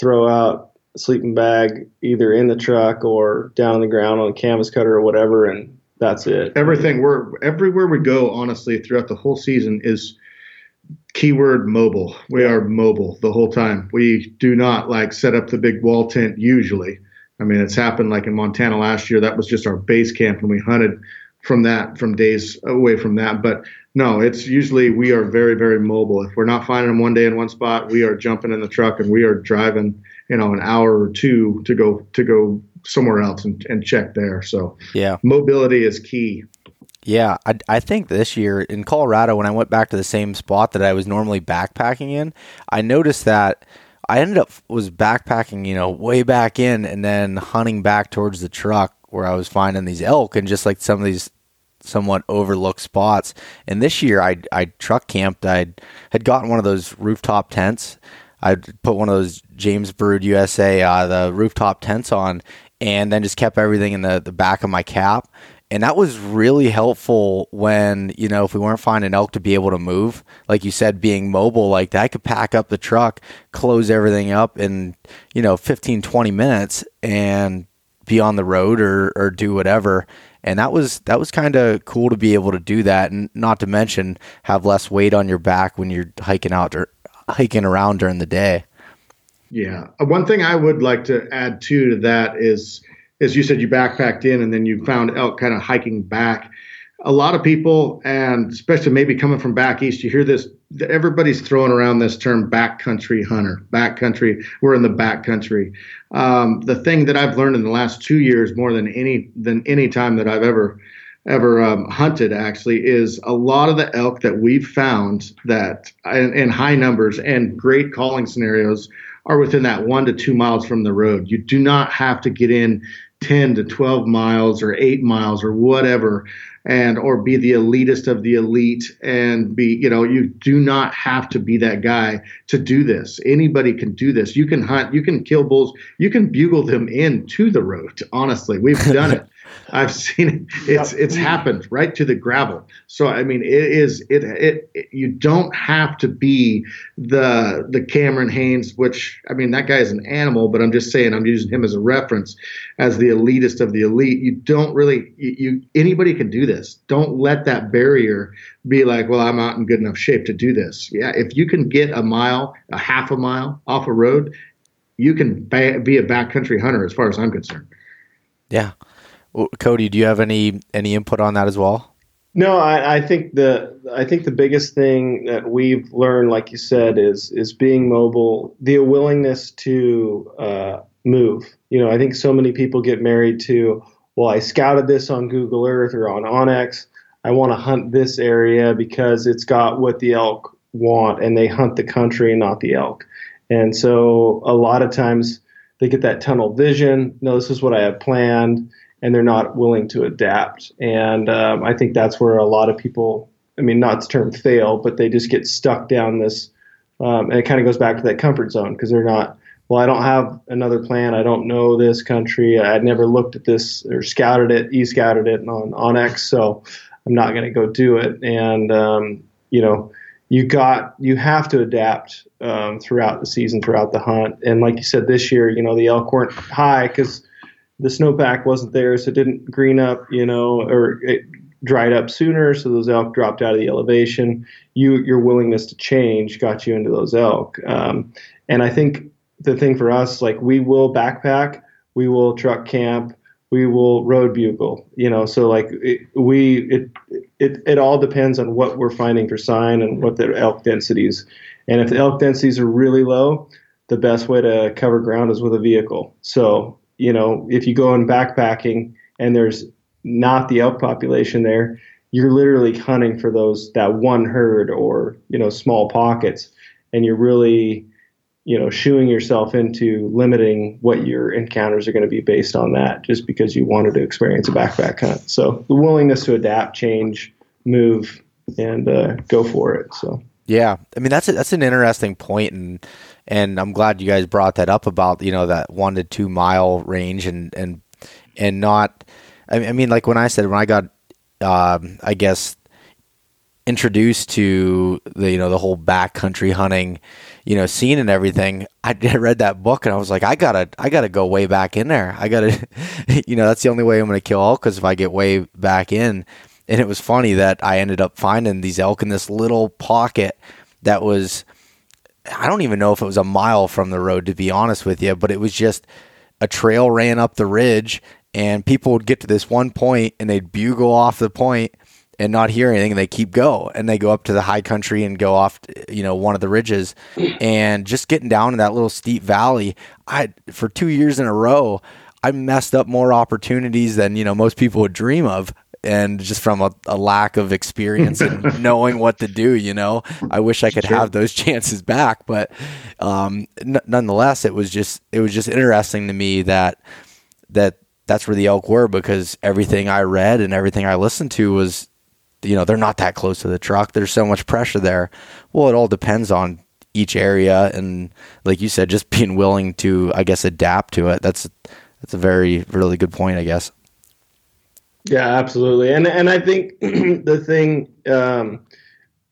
throw out a sleeping bag either in the truck or down on the ground on a canvas cutter or whatever, and that's it. Everything we're everywhere we go, honestly, throughout the whole season is keyword mobile. We are mobile the whole time. We do not like set up the big wall tent usually. I mean, it's happened like in Montana last year. That was just our base camp, and we hunted from that from days away from that. But no, it's usually we are very very mobile. If we're not finding them one day in one spot, we are jumping in the truck and we are driving, you know, an hour or two to go to go somewhere else and, and check there. So yeah, mobility is key. Yeah, I, I think this year in Colorado, when I went back to the same spot that I was normally backpacking in, I noticed that I ended up was backpacking, you know, way back in, and then hunting back towards the truck where I was finding these elk and just like some of these somewhat overlooked spots. And this year, I I truck camped. I had gotten one of those rooftop tents. I put one of those James Baroud USA uh, the rooftop tents on, and then just kept everything in the the back of my cap. And that was really helpful when, you know, if we weren't finding elk to be able to move, like you said, being mobile like that, I could pack up the truck, close everything up in, you know, 15, 20 minutes and be on the road or, or do whatever and that was that was kind of cool to be able to do that, and not to mention have less weight on your back when you're hiking out or hiking around during the day. Yeah, uh, one thing I would like to add too to that is, as you said, you backpacked in and then you found elk kind of hiking back. A lot of people, and especially maybe coming from back east, you hear this. Everybody's throwing around this term "backcountry hunter." Backcountry, we're in the backcountry um, the thing that I've learned in the last two years more than any than any time that I've ever ever um, hunted actually is a lot of the elk that we've found that in, in, high numbers and great calling scenarios are within that one to two miles from the road. You do not have to get in 10 to 12 miles or eight miles or whatever and or be the elitist of the elite and be you know you do not have to be that guy to do this. Anybody can do this. You can hunt you can kill bulls. You can bugle them into the road honestly. We've done it I've seen it. It's it's happened right to the gravel. So I mean, it is it, it, it you don't have to be the the Cameron Hanes, which I mean that guy is an animal, but I'm just saying I'm using him as a reference as the elitist of the elite. You don't really you, you anybody can do this. Don't let that barrier be like, well, I'm not in good enough shape to do this. Yeah, if you can get a mile, a half a mile off a road, you can be a backcountry hunter, as far as I'm concerned. Yeah. Cody, do you have any any input on that as well? No, I, I, think the I think the biggest thing that we've learned, like you said, is is being mobile, the willingness to uh, move. You know, I think so many people get married to, well, I scouted this on Google Earth or on onX. I want to hunt this area because it's got what the elk want, and they hunt the country not the elk. And so a lot of times they get that tunnel vision. No, this is what I have planned and they're not willing to adapt. And um, I think that's where a lot of people, I mean, not to term fail, but they just get stuck down this. Um, and it kind of goes back to that comfort zone because they're not, well, I don't have another plan. I don't know this country. I'd never looked at this or scouted it, e scouted it on, onX. So I'm not going to go do it. And, um, you know, you got, you have to adapt um, throughout the season, throughout the hunt. And like you said, this year, you know, the elk weren't high because the snowpack wasn't there, so it didn't green up, you know, or it dried up sooner, so those elk dropped out of the elevation. You your willingness to change got you into those elk, um, and I think the thing for us, like we will backpack, we will truck camp, we will road bugle, you know. So like it, we it it it all depends on what we're finding for sign and what the elk densities, and if the elk densities are really low, the best way to cover ground is with a vehicle. So you know, if you go in backpacking and there's not the elk population there, you're literally hunting for those that one herd or you know small pockets, and you're really you know shooing yourself into limiting what your encounters are going to be based on that, just because you wanted to experience a backpack hunt. So the willingness to adapt, change, move, and uh, go for it. So. Yeah, I mean that's a, that's an interesting point, and and I'm glad you guys brought that up about you know that one to two mile range and and and not. I mean, like when I said when I got, um, I guess, introduced to the you know the whole backcountry hunting, you know, scene and everything. I read that book and I was like, I gotta, I gotta go way back in there. I gotta, you know, that's the only way I'm gonna kill all. because if I get way back in, and it was funny that I ended up finding these elk in this little pocket that was I don't even know if it was a mile from the road to be honest with you, but it was just a trail ran up the ridge and people would get to this one point and they'd bugle off the point and not hear anything and they keep go. And they go up to the high country and go off you know one of the ridges. And just getting down in that little steep valley I for 2 years in a row I messed up more opportunities than you know most people would dream of and just from a, a lack of experience and knowing what to do, you know, I wish I could sure. have those chances back. But um, n- nonetheless, it was just it was just interesting to me that that that's where the elk were because everything I read and everything I listened to was, you know, they're not that close to the truck. There's so much pressure there. Well, it all depends on each area and, like you said, just being willing to, I guess, adapt to it. That's that's a very really good point, I guess. Yeah, absolutely. And and I think the thing um,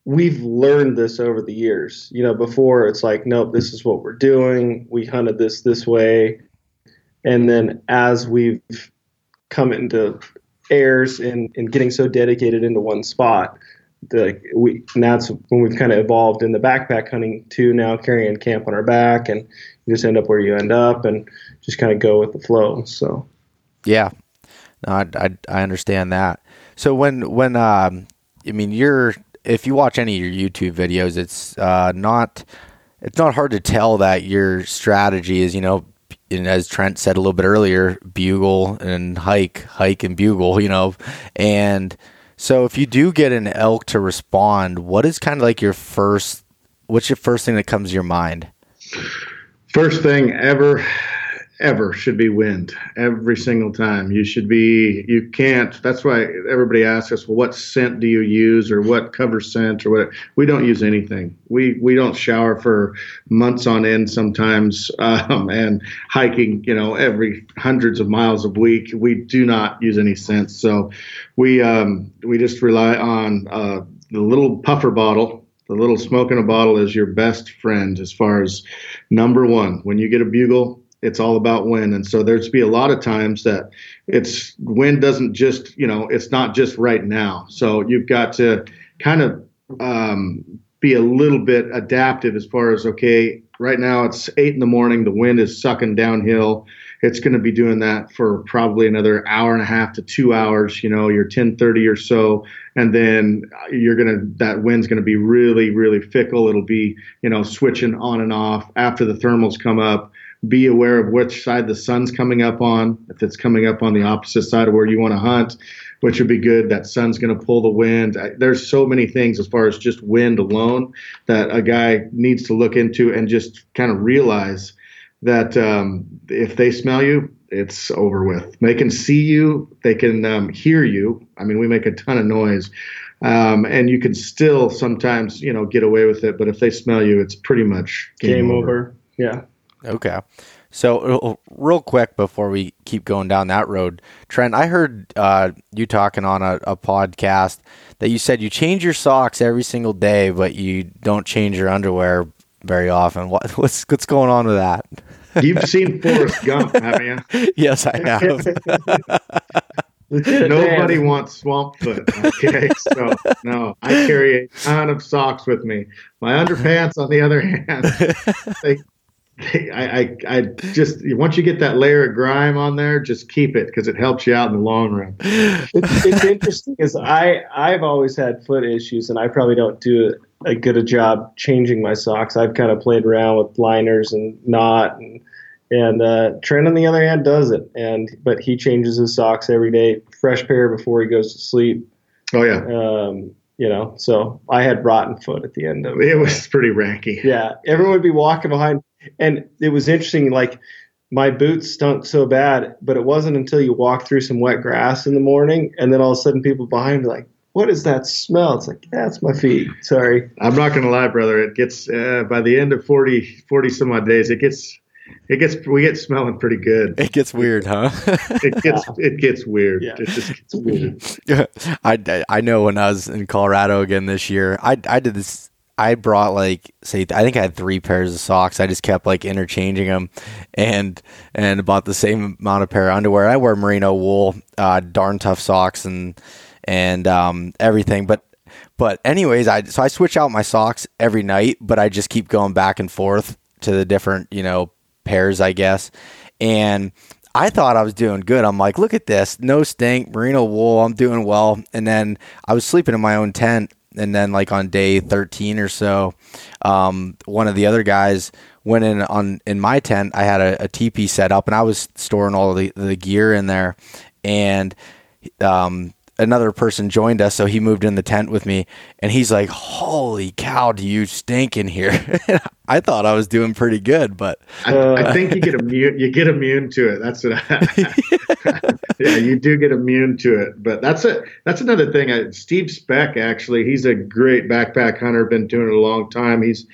we've learned this over the years. You know, before it's like, nope, this is what we're doing. We hunted this this way, and then as we've come into airs and, and getting so dedicated into one spot, the we and that's when we've kind of evolved in the backpack hunting to now carrying camp on our back and you just end up where you end up and just kind of go with the flow. So yeah, no, I, I, I understand that. So when when um, I mean you're if you watch any of your YouTube videos, it's uh, not it's not hard to tell that your strategy is you know and as Trent said a little bit earlier, bugle and hike, hike and bugle, you know, and so if you do get an elk to respond, what is kind of like your first? What's your first thing that comes to your mind? First thing ever ever should be wind every single time. You should be, you can't. That's why everybody asks us, well, what scent do you use or what cover scent or what? We don't use anything. We we don't shower for months on end sometimes, um, and hiking, you know, every hundreds of miles a week. We do not use any scent. So we um, we just rely on uh, the little puffer bottle the little smoke in a bottle is your best friend as far as number one. When you get a bugle, it's all about wind and so there's be a lot of times that it's wind doesn't just you know it's not just right now. So you've got to kind of um, be a little bit adaptive as far as okay right now it's eight in the morning the wind is sucking downhill. It's going to be doing that for probably another hour and a half to two hours you know you're 1030 or so. And then you're going to that wind's going to be really really fickle. It'll be you know switching on and off after the thermals come up be aware of which side the sun's coming up on. If it's coming up on the opposite side of where you want to hunt, which would be good, that sun's going to pull the wind. I, there's so many things as far as just wind alone that a guy needs to look into and just kind of realize that um, if they smell you, it's over with. They can see you, they can um, hear you. I mean, we make a ton of noise. Um, and you can still sometimes, you know, get away with it. But if they smell you, it's pretty much game, game over. over. Yeah. Okay. So, uh, uh, real quick before we keep going down that road, Trent, I heard uh, you talking on a, a, podcast that you said you change your socks every single day, but you don't change your underwear very often. What, what's what's going on with that? You've seen Forrest Gump, haven't you? yes, I have. Nobody wants swamp foot. Okay, so no, I carry a ton of socks with me. My underpants, on the other hand, they I, I, I just once you get that layer of grime on there, just keep it because it helps you out in the long run. It's, it's interesting because I I've always had foot issues and I probably don't do a good a job changing my socks. I've kind of played around with liners and not and and uh, Trent on the other hand does it and but he changes his socks every day, fresh pair before he goes to sleep. Oh yeah. Um, you know, so I had rotten foot at the end of it. It was pretty ranky. Yeah, everyone would be walking behind and it was interesting. Like my boots stunk so bad, but it wasn't until you walk through some wet grass in the morning, and then all of a sudden people behind me like, "What is that smell?" It's like, "That's my feet." Sorry. I'm not gonna lie, brother. It gets uh, by the end of 40, 40 some odd days, it gets it gets we get smelling pretty good. It gets weird, huh? it gets it gets weird. Yeah. It just gets weird. I, I know when I was in Colorado again this year, I I did this I brought like say I think I had three pairs of socks. I just kept like interchanging them, and and bought the same amount of pair of underwear. I wear merino wool, uh, darn tough socks and and um, everything. But but anyways, I so I switch out my socks every night, but I just keep going back and forth to the different you know pairs, I guess. And I thought I was doing good. I'm like, look at this, no stink, merino wool. I'm doing well. And then I was sleeping in my own tent and then like on day 13 or so, um, one of the other guys went in on in my tent. I had a, a teepee set up, and I was storing all the the gear in there, and um, another person joined us, so he moved in the tent with me, and he's like, "Holy cow, do you stink in here?" I thought I was doing pretty good, but I, I, think you get immune. You get immune to it. That's what. I, yeah, you do get immune to it. But that's it. That's another thing. I, Steve Speck, actually, he's a great backpack hunter. Been doing it a long time. He's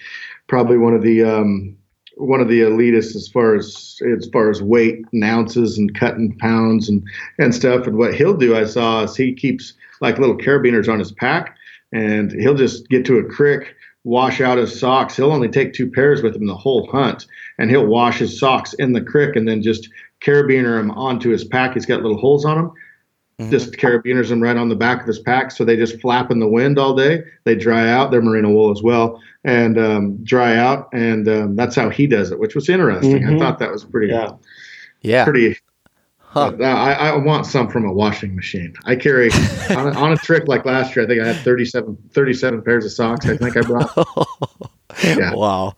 probably one of the um, one of the elitists as far as as far as weight and ounces and cutting pounds and and stuff. And what he'll do, I saw, is he keeps like little carabiners on his pack, and he'll just get to a crick, wash out his socks. He'll only take two pairs with him the whole hunt, and he'll wash his socks in the crick and then just carabiner them onto his pack. He's got little holes on them. Mm-hmm. Just carabiners them right on the back of his pack, so they just flap in the wind all day. They dry out. They're merino wool as well, and um, dry out, and um, that's how he does it, which was interesting. Mm-hmm. I thought that was pretty, yeah, yeah, pretty. Huh. Uh, I, I, want some from a washing machine. I carry on, a, on, a, trip like last year. I think I had 37, 37 pairs of socks. I think I brought. yeah. Wow,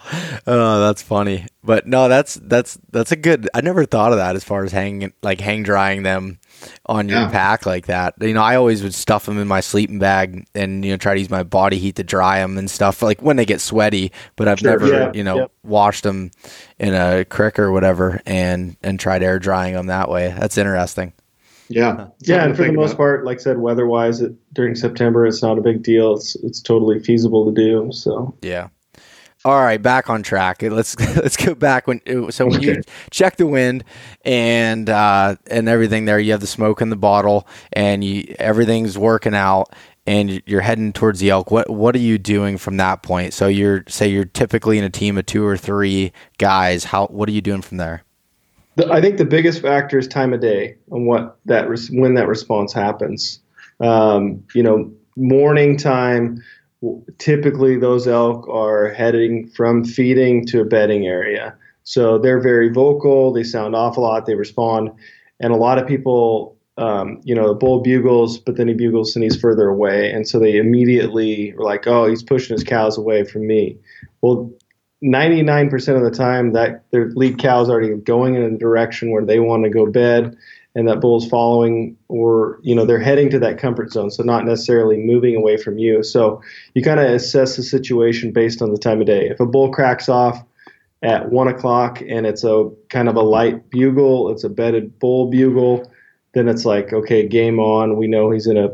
oh, that's funny. But no, that's that's that's a good. I never thought of that as far as hanging like hang drying them on your yeah. pack like that. You know, I always would stuff them in my sleeping bag and you know try to use my body heat to dry them and stuff like when they get sweaty. But I've sure, never yeah, you know yep. washed them in a crick or whatever and and tried air drying them that way. That's interesting. Yeah, yeah, and for the most about. part, like I said, weather-wise, it, during September, it's not a big deal. It's it's totally feasible to do. So yeah, all right, back on track. Let's let's go back when so when you check the wind and uh, and everything there, you have the smoke in the bottle and you everything's working out and you're heading towards the elk. What what are you doing from that point? So you're say you're typically in a team of two or three guys. How what are you doing from there? The, I think the biggest factor is time of day and what that when that response happens. Um, you know, morning time typically those elk are heading from feeding to a bedding area. So they're very vocal, they sound awful lot, they respond. And a lot of people, um, you know, the bull bugles, but then he bugles and he's further away. And so they immediately are like, oh, he's pushing his cows away from me. Well, 99% of the time, that their lead cow is already going in a direction where they want to go bed and that bull's following or you know they're heading to that comfort zone so not necessarily moving away from you. So you kind of assess the situation based on the time of day. If a bull cracks off at one o'clock and it's a kind of a light bugle it's a bedded bull bugle then it's like okay game on. We know he's in a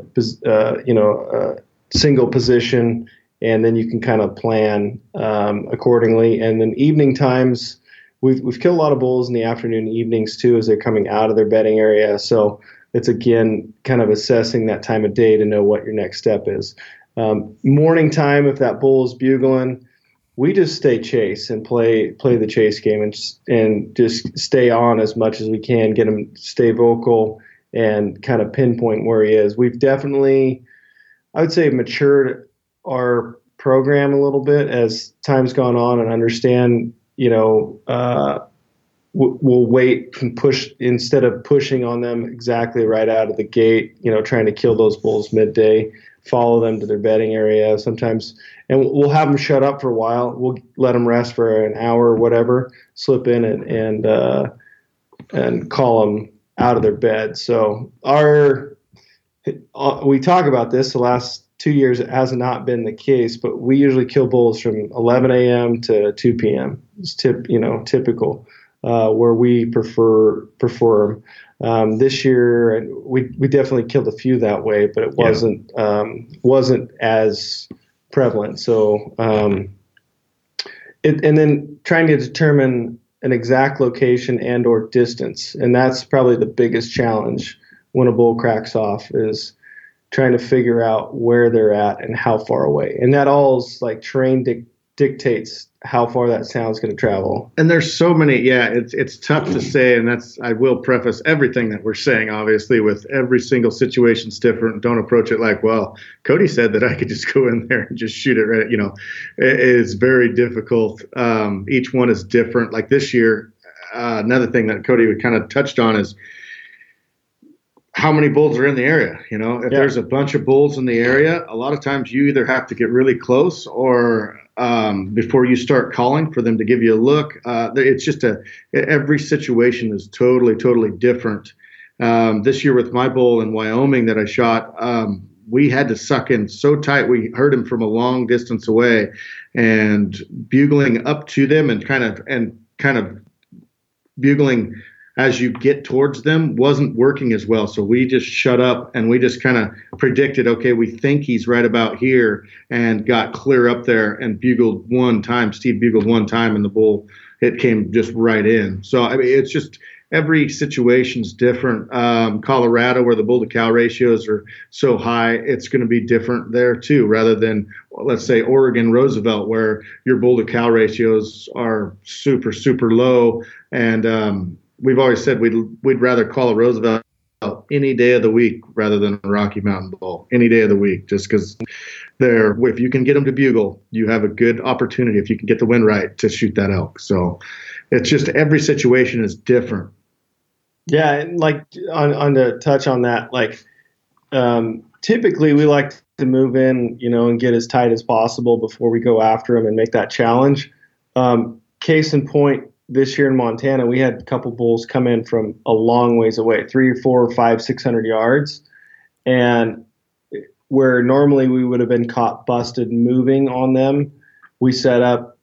uh, you know a single position and then you can kind of plan um, accordingly. And then evening times we've we've killed a lot of bulls in the afternoon and evenings too as they're coming out of their bedding area. So it's again kind of assessing that time of day to know what your next step is. Um, morning time, if that bull is bugling, we just stay chase and play play the chase game and and just stay on as much as we can, get him stay vocal and kind of pinpoint where he is. We've definitely, I would say, matured our program a little bit as time's gone on and understand you know, uh, we'll wait and push instead of pushing on them exactly right out of the gate. You know, trying to kill those bulls midday, follow them to their bedding area. Sometimes, and we'll have them shut up for a while. We'll let them rest for an hour or whatever. Slip in and and uh, and call them out of their bed. So our uh, we talk about this the last two years it has not been the case, but we usually kill bulls from 11 a.m. to 2 p.m. Tip, you know, typical uh, where we prefer perform. Um, this year, we we definitely killed a few that way, but it wasn't yeah. um, wasn't as prevalent. So, um, it, and then trying to determine an exact location and or distance, and that's probably the biggest challenge when a bull cracks off is trying to figure out where they're at and how far away. And that all is like terrain di- dictates how far that sound's going to travel. And there's so many, yeah, it's it's tough to say, and that's I will preface everything that we're saying, obviously, with every single situation's different. Don't approach it like, well, Cody said that I could just go in there and just shoot it right. You know, it is very difficult. Um, each one is different. Like this year, uh, another thing that Cody kind of touched on is how many bulls are in the area. You know, if Yeah. there's a bunch of bulls in the area, a lot of times you either have to get really close or um, before you start calling for them to give you a look. Uh, it's just a every situation is totally totally different. Um, this year with my bull in Wyoming that I shot, um, we had to suck in so tight we heard him from a long distance away, and bugling up to them and kind of and kind of bugling as you get towards them wasn't working as well. So we just shut up and we just kind of predicted, okay, we think he's right about here and got clear up there and bugled one time. Steve bugled one time and the bull, it came just right in. So, I mean, it's just every situation's different. Um, Colorado, where the bull to cow ratios are so high, it's going to be different there too, rather than, let's say, Oregon, Roosevelt, where your bull to cow ratios are super, super low. And, um, we've always said we'd we'd rather call a Roosevelt any day of the week rather than a Rocky Mountain Bull any day of the week, just because they're if you can get them to bugle, you have a good opportunity if you can get the wind right to shoot that elk. So it's just every situation is different. Yeah, like on on to touch on that, like um, typically we like to move in, you know, and get as tight as possible before we go after them and make that challenge. Um, case in point, this year in Montana, we had a couple bulls come in from a long ways away, three, four, five, six hundred yards, and where normally we would have been caught busted moving on them, we set up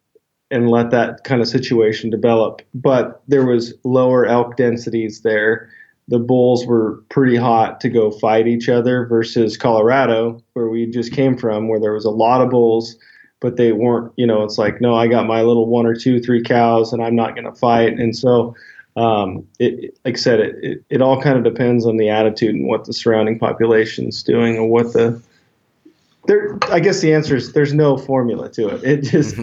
and let that kind of situation develop. But there was lower elk densities there. The bulls were pretty hot to go fight each other versus Colorado, where we just came from, where there was a lot of bulls, but they weren't, you know, it's like, no, I got my little one or two, three cows and I'm not going to fight. And so, um, it, like I said, it, it, it all kind of depends on the attitude and what the surrounding population's doing or what the, there, I guess the answer is there's no formula to it. It just,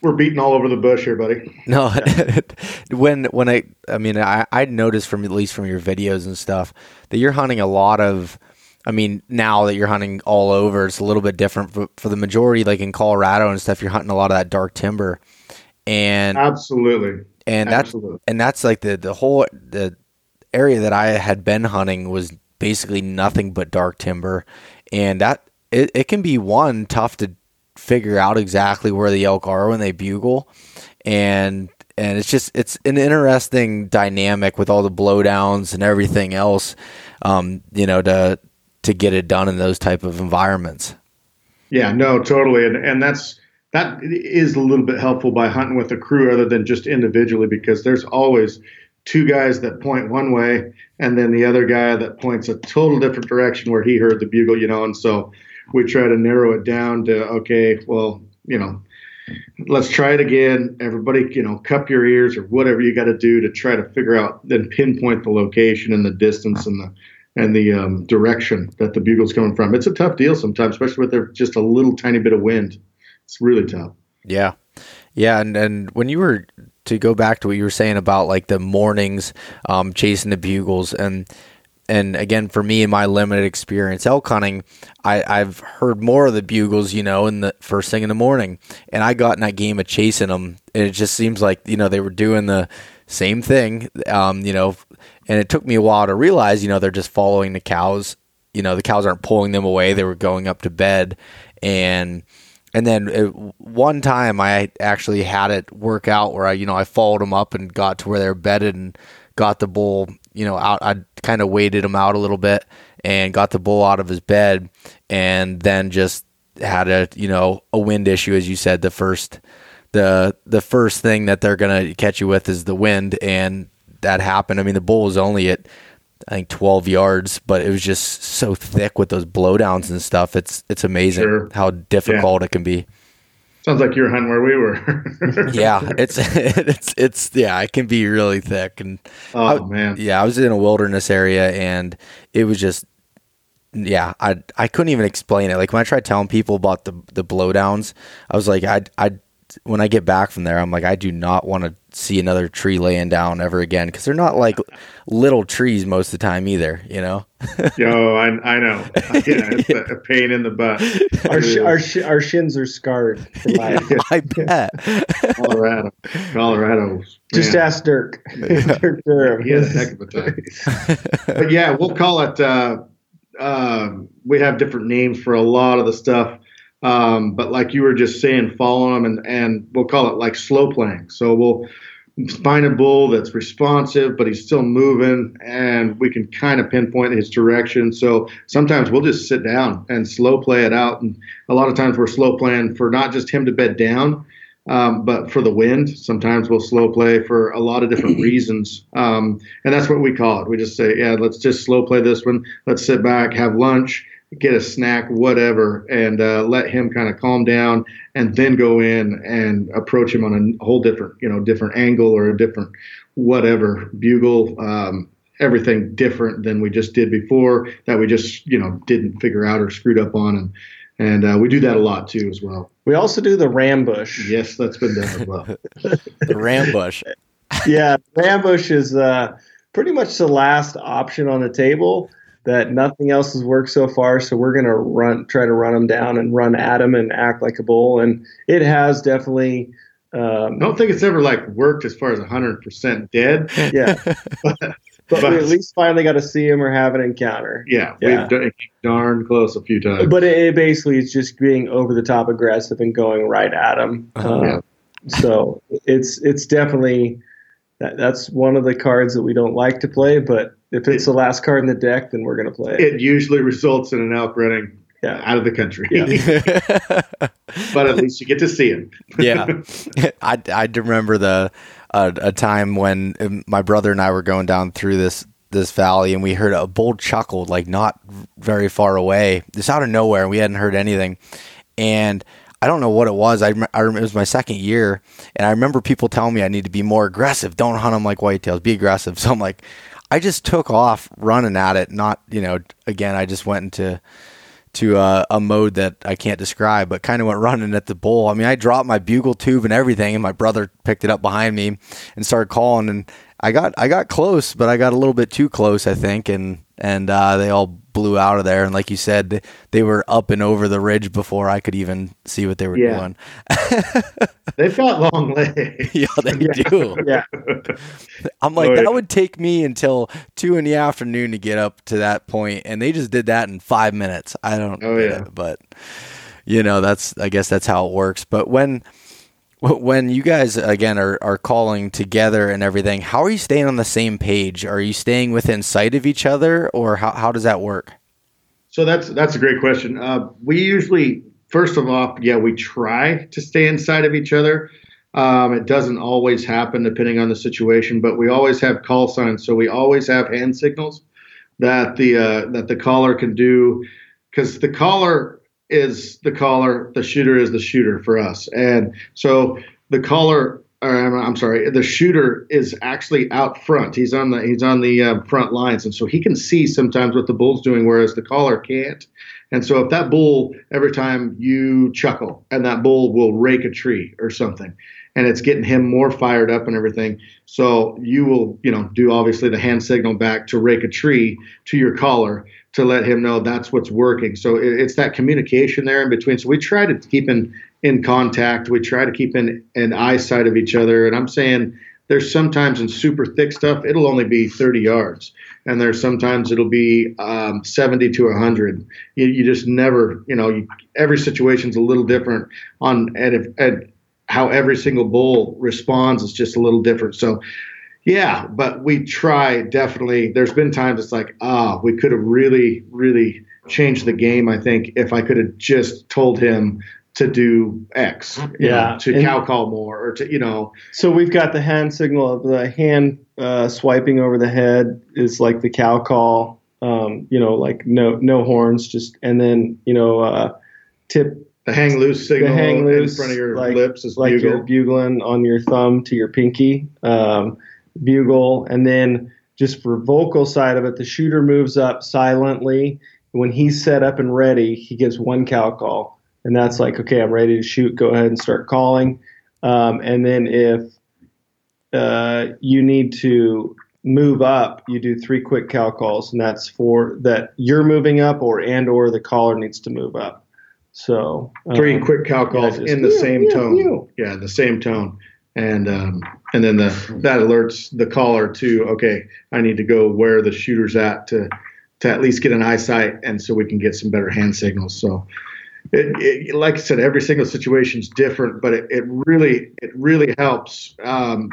We're beating all over the bush here, buddy. No, when when I I mean I I noticed from at least from your videos and stuff that you're hunting a lot of. I mean, now that you're hunting all over, it's a little bit different for, for the majority. Like in Colorado and stuff, you're hunting a lot of that dark timber, and Absolutely. and that's Absolutely. and that's like the the whole the area that I had been hunting was basically nothing but dark timber, and that it, it can be one tough to figure out exactly where the elk are when they bugle, and and it's just it's an interesting dynamic with all the blowdowns and everything else, um, you know, to to get it done in those type of environments. Yeah, no, totally, and and that's that is a little bit helpful by hunting with a crew other than just individually because there's always two guys that point one way and then the other guy that points a total different direction where he heard the bugle, you know, and so we try to narrow it down to okay, well, you know, let's try it again. Everybody, you know, cup your ears or whatever you got to do to try to figure out then pinpoint the location and the distance and the and the um, direction that the bugle's coming from. It's a tough deal sometimes, especially with just a little tiny bit of wind. It's really tough. Yeah. Yeah, and, and when you were to go back to what you were saying about like the mornings um, chasing the bugles and and again for me in my limited experience elk hunting I, I've heard more of the bugles you know in the first thing in the morning and I got in that game of chasing them and it just seems like you know they were doing the same thing um, you know and it took me a while to realize you know they're just following the cows you know the cows aren't pulling them away they were going up to bed and and then it, one time I actually had it work out where I, you know, I followed them up and got to where they're bedded and got the bull, you know, out. I kind of waited him out a little bit and got the bull out of his bed, and then just had a, you know, a wind issue, as you said. The first, the the first thing that they're gonna catch you with is the wind, and that happened. I mean, the bull was only at I think 12 yards, but it was just so thick with those blowdowns and stuff. It's it's amazing Sure. how difficult it can be. Sounds like you're hunting where we were. Yeah, it's it's it's yeah, it can be really thick and oh man. yeah, I was in a wilderness area and it was just yeah, I I couldn't even explain it. Like when I tried telling people about the the blowdowns, I was like I I when I get back from there, I'm like, I do not want to see another tree laying down ever again because they're not like little trees most of the time either, you know. Yo, I, I know. Yeah, it's a, a pain in the butt. Our sh- our, sh- our shins are scarred. From yeah, life. I bet. Colorado, Colorado. Just man, ask Dirk. Dirk Durham. he had a heck of a time. but yeah, we'll call it. Uh, um we have different names for a lot of the stuff. Um, but like you were just saying, follow them and, and we'll call it like slow playing. So we'll find a bull that's responsive, but he's still moving and we can kind of pinpoint his direction. So sometimes we'll just sit down and slow play it out. And a lot of times we're slow playing for not just him to bed down, um, but for the wind. Sometimes we'll slow play for a lot of different reasons. Um, and that's what we call it. We just say, yeah, let's just slow play this one. Let's sit back, have lunch, get a snack, whatever, and uh, let him kind of calm down, and then go in and approach him on a whole different, you know, different angle or a different whatever bugle. Um, everything different than we just did before that we just you know didn't figure out or screwed up on and and uh, we do that a lot too as well We also do the rambush. yes that's been done as well The rambush. yeah, rambush is uh, pretty much the last option on the table. That nothing else has worked so far, so we're gonna run, try to run them down and run at them and act like a bull, and it has definitely, um, I don't think it's ever like worked as far as 100% dead. yeah. but we at least finally got to see him or have an encounter. Yeah, Yeah. we've done it darn close a few times. But it, it basically is just being over the top aggressive and going right at him. Uh-huh. Yeah. So it's it's definitely that, that's one of the cards that we don't like to play. But if it's the last card in the deck, then we're going to play it. it usually results in an elk running Yeah. out of the country. Yeah. but at least you get to see him. yeah, I I remember the uh, a time when um, my brother and I were going down through this this valley and we heard a bull chuckle like not very far away, just out of nowhere, and we hadn't heard anything, and. I don't know what it was. I, I rem- it was my second year, and I remember people telling me I need to be more aggressive. Don't hunt them like whitetails. Be aggressive. So I'm like, I just took off running at it. Not you know, again, I just went into to a mode that I can't describe, but kind of went running at the bull. I mean, I dropped my bugle tube and everything, and my brother picked it up behind me and started calling. And I got I got close, but I got a little bit too close, I think, and and uh, they all blew out of there. And like you said, they, they were up and over the ridge before I could even see what they were Yeah. doing. They've got long legs. yeah, they do. Yeah. I'm like, yeah. that would take me until two in the afternoon to get up to that point, and they just did that in five minutes. I don't Oh, yeah. it, but you know, that's I guess that's how it works. But when when you guys again are, are calling together and everything, how are you staying on the same page? Are you staying within sight of each other, or how how does that work? So that's that's a great question. Uh, we usually, first of all, yeah, we try to stay inside of each other. Um, it doesn't always happen depending on the situation, but we always have call signs. So we always have hand signals that the uh, that the caller can do, because the caller is the caller, the shooter is the shooter for us, and so the caller. I'm sorry. The shooter is actually out front. He's on the he's on the uh, front lines, and so he can see sometimes what the bull's doing, whereas the caller can't. And so if that bull every time you chuckle, and that bull will rake a tree or something, and it's getting him more fired up and everything. So you will, you know, do obviously the hand signal back to rake a tree to your caller to let him know that's what's working. So it, it's that communication there in between. So we try to keep in in contact. We try to keep in an eyesight of each other. And I'm saying there's sometimes in super thick stuff it'll only be 30 yards, and there's sometimes it'll be um, 70 to 100. You, you just never, you know, you, every situation's a little different on and if and how every single bull responds is just a little different. So yeah, but we try definitely. There's been times it's like, ah, we could have really, really changed the game. I think if I could have just told him to do X, Yeah, know, to and- cow call more, or to you know, So we've got the hand signal of the hand uh, swiping over the head is like the cow call. Um, you know, like no no horns, just and then you know uh, tip the hang loose signal hang loose, in front of your like- lips is like bugle. you're bugling on your thumb to your pinky, um, bugle, and then just for vocal side of it, the shooter moves up silently. When he's set up and ready, he gives one cow call, and that's like, okay, I'm ready to shoot. Go ahead and start calling. Um, and then if uh, you need to move up, you do three quick cow calls, and that's for that you're moving up, or and or the caller needs to move up. So three um, quick cow calls yeah, just, in the meow, same meow, tone. Yeah, the same tone, and um, and then the that alerts the caller to okay, I need to go where the shooter's at to to at least get an eyesight, and so we can get some better hand signals. So. It, it, like I said, every single situation is different, but it, it really it really helps um,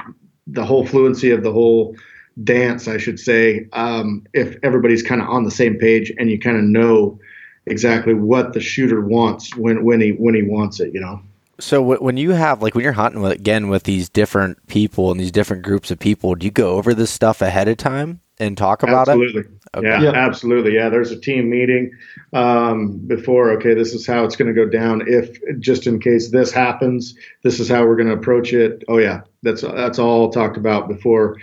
the whole fluency of the whole dance, I should say, um, if everybody's kind of on the same page and you kind of know exactly what the shooter wants when when he when he wants it, you know. So w- when you have like when you're hunting with, again with these different people and these different groups of people, do you go over this stuff ahead of time and talk about absolutely. it? Okay. Yeah, Yeah. absolutely. Yeah, there's a team meeting um, before. Okay, this is how it's going to go down. If just in case this happens, this is how we're going to approach it. Oh yeah, that's that's all talked about before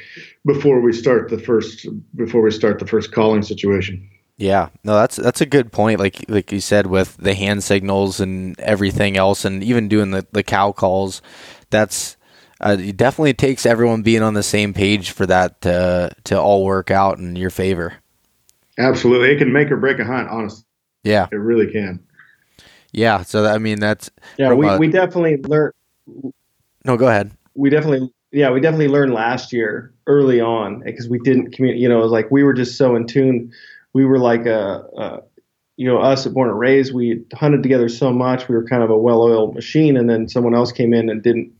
before we start the first before we start the first calling situation. Yeah, no, that's that's a good point. Like like you said, with the hand signals and everything else, and even doing the the cow calls, that's uh, it definitely takes everyone being on the same page for that to to all work out in your favor. Absolutely, it can make or break a hunt. Honestly, Yeah, it really can. yeah. So that, I mean, that's Yeah, we, a- we definitely learned. no. Go ahead. We definitely, yeah, we definitely learned last year early on because we didn't communicate. You know, it was like we were just so in tune. We were like a, a you know, us at Born and Raised. We hunted together so much. We were kind of a well-oiled machine, and then someone else came in and didn't.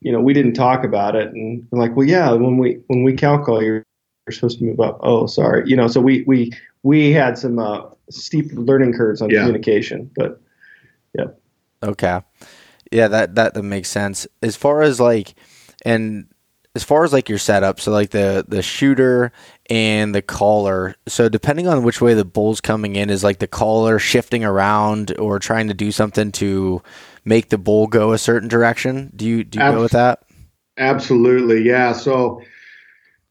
You know, we didn't talk about it, and we're like, well, yeah, when we when we cow call, you're, you're supposed to move up. Oh, sorry. You know, so we we we had some uh, steep learning curves on Yeah. communication, but yeah. Okay. Yeah, that, that that makes sense. As far as like and as far as like your setup, so like the the shooter and the caller. So depending on which way the bull's coming in, is like the caller shifting around or trying to do something to make the bull go a certain direction. Do you do you go with that? Absolutely, yeah. So,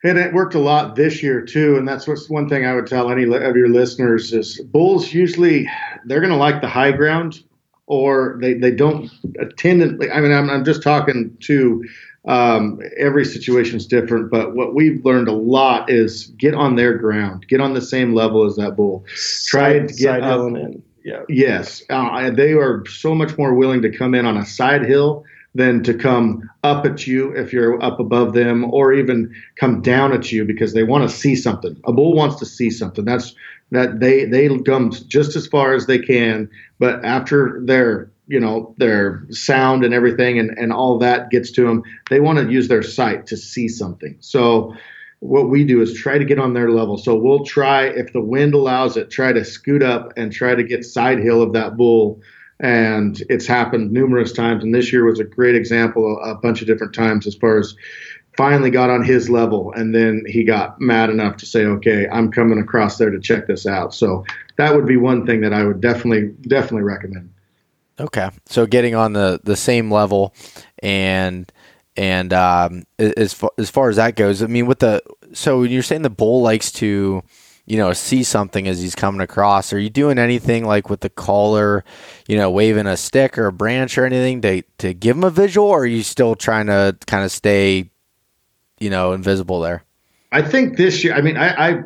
and it worked a lot this year too. And that's what's one thing I would tell any of your listeners is bulls usually they're going to like the high ground, or they they don't tend to. I mean, I'm I'm just talking to. Um, every situation is different, but what we've learned a lot is get on their ground, get on the same level as that bull. Try side, to get up. in. Yeah. Yes, uh, they are so much more willing to come in on a side hill than to come up at you if you're up above them, or even come down at you because they want to see something. A bull wants to see something. That's that they they come just as far as they can, but after their you know their sound and everything and and all that gets to them, they want to use their sight to see something. So what we do is try to get on their level. So we'll try, if the wind allows it, try to scoot up and try to get side hill of that bull. And it's happened numerous times. And this year was a great example, a, a bunch of different times as far as finally got on his level. And then he got mad enough to say, okay, I'm coming across there to check this out. So that would be one thing that I would definitely, definitely recommend. Okay, so getting on the the same level, and and um, as far, as far as that goes, I mean, with the so when you're saying the bull likes to, you know, see something as he's coming across. Are you doing anything like with the caller, you know, waving a stick or a branch or anything to to give him a visual, or are you still trying to kind of stay, you know, invisible there? I think this year, I mean, I, I,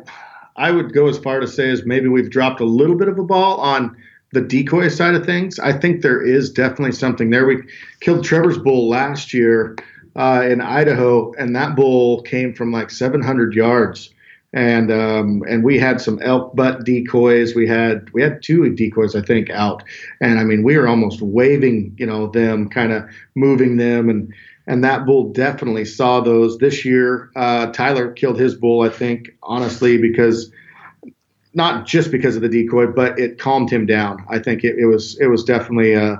I would go as far to say as maybe we've dropped a little bit of a ball on the decoy side of things. I think there is definitely something there. We killed Trevor's bull last year uh, in Idaho, and that bull came from like 700 yards. And um, and we had some elk butt decoys. We had we had two decoys, I think, out. And I mean, we were almost waving, you know, them, kind of moving them, and and that bull definitely saw those this year. Uh, Tyler killed his bull, I think, honestly, because not just because of the decoy, but it calmed him down. I think it, it was it was definitely uh,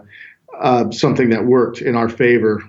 uh, something that worked in our favor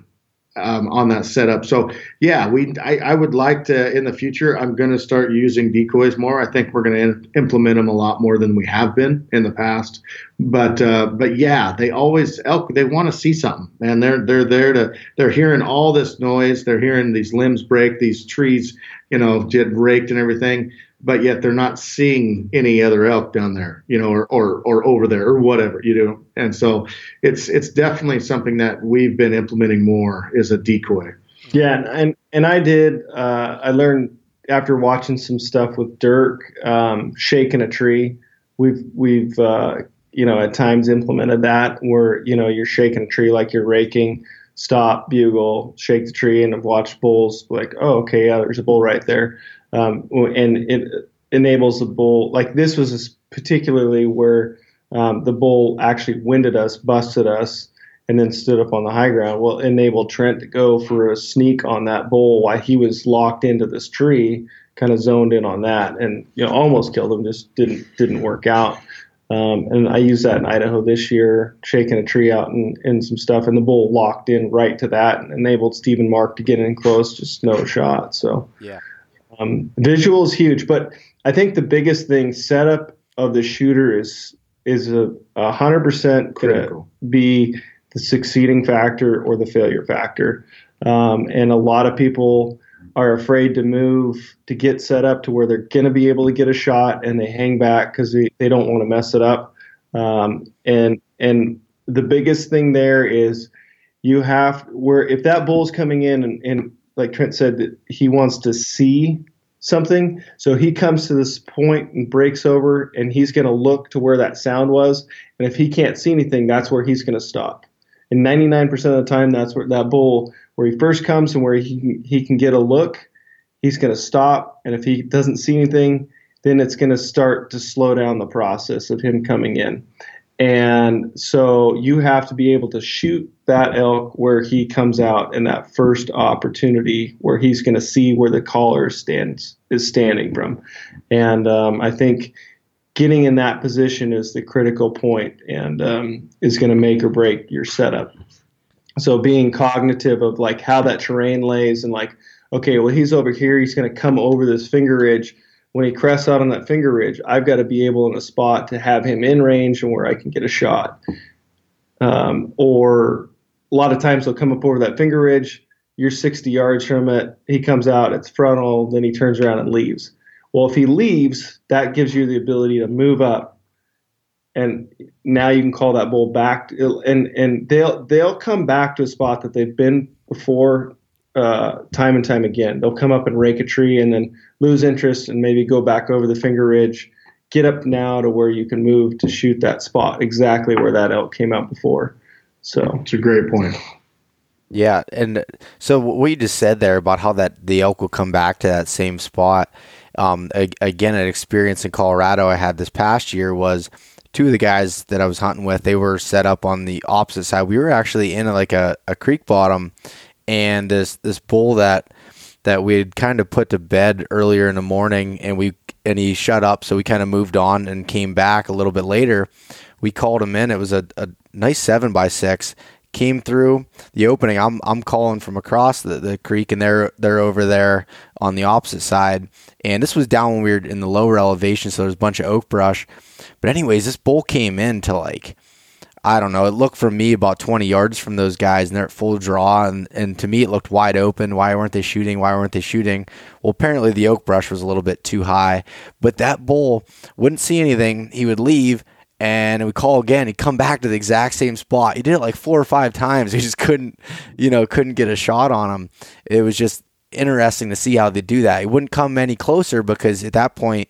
um, on that setup. So yeah, we I, I would like to in the future. I'm going to start using decoys more. I think we're going to implement them a lot more than we have been in the past. But uh, but yeah, they always elk. They want to see something, and they're they're there to. They're hearing all this noise. They're hearing these limbs break, these trees, you know, get raked and everything. But yet they're not seeing any other elk down there, you know, or, or, or over there or whatever, you know. And so it's, it's definitely something that we've been implementing more is a decoy. Yeah. And, and I did, uh, I learned after watching some stuff with Dirk, um, shaking a tree, we've, we've, uh, you know, at times implemented that where, you know, you're shaking a tree like you're raking, stop, bugle, shake the tree, and I've watched bulls like, oh, okay, yeah, there's a bull right there um, and it enables the bull. Like this was particularly where um, the bull actually winded us, busted us, and then stood up on the high ground. Well, enabled Trent to go for a sneak on that bull while he was locked into this tree, kind of zoned in on that, and you know almost killed him. Just didn't didn't work out. Um, and I used that in Idaho this year, shaking a tree out and, and some stuff, and the bull locked in right to that and enabled Stephen Mark to get in close, just no shot. So yeah. Um, visual is huge, but I think the biggest thing setup of the shooter is is a hundred percent critical be the succeeding factor or the failure factor. Um, and a lot of people are afraid to move to get set up to where they're going to be able to get a shot and they hang back because they, they don't want to mess it up. Um, and and the biggest thing there is you have where if that bull's coming in and, and like Trent said, that he wants to see something. So he comes to this point and breaks over, and he's going to look to where that sound was. And if he can't see anything, that's where he's going to stop. And 99% of the time, that's where that bull, where he first comes and where he he can get a look, he's going to stop. And if he doesn't see anything, then it's going to start to slow down the process of him coming in. And so you have to be able to shoot that elk where he comes out in that first opportunity where he's going to see where the caller stands is standing from. And um, I think getting in that position is the critical point and um, is going to make or break your setup. So being cognitive of like how that terrain lays and like, okay, well he's over here, he's going to come over this finger ridge when he crests out on that finger ridge, I've got to be able in a spot to have him in range and where I can get a shot. Um, or a lot of times he'll come up over that finger ridge. You're 60 yards from it. He comes out, it's frontal, then he turns around and leaves. Well, if he leaves, that gives you the ability to move up, and now you can call that bull back. And and they'll they'll come back to a spot that they've been before uh, time and time again. They'll come up and rake a tree and then lose interest and maybe go back over the finger ridge. Get up now to where you can move to shoot that spot exactly where that elk came out before. So it's a great point. Yeah, and so what you just said there about how that the elk will come back to that same spot. Um, again, an experience in Colorado I had this past year was two of the guys that I was hunting with. They were set up on the opposite side. We were actually in like a, a creek bottom, and this this bull that that we had kind of put to bed earlier in the morning, and we and he shut up, so we kind of moved on and came back a little bit later. We called him in. It was a, a nice seven by six. Came through the opening. I'm I'm calling from across the, the creek, and they're they're over there on the opposite side. And this was down when we were in the lower elevation, so there's a bunch of oak brush. But anyways, this bull came in to like I don't know. It looked for me about 20 yards from those guys, and they're at full draw. And, and to me, it looked wide open. Why weren't they shooting? Why weren't they shooting? Well, apparently the oak brush was a little bit too high. But that bull wouldn't see anything. He would leave, and we call again. He'd come back to the exact same spot. He did it like four or five times. He just couldn't, you know, couldn't get a shot on him. It was just interesting to see how they do that. He wouldn't come any closer because at that point,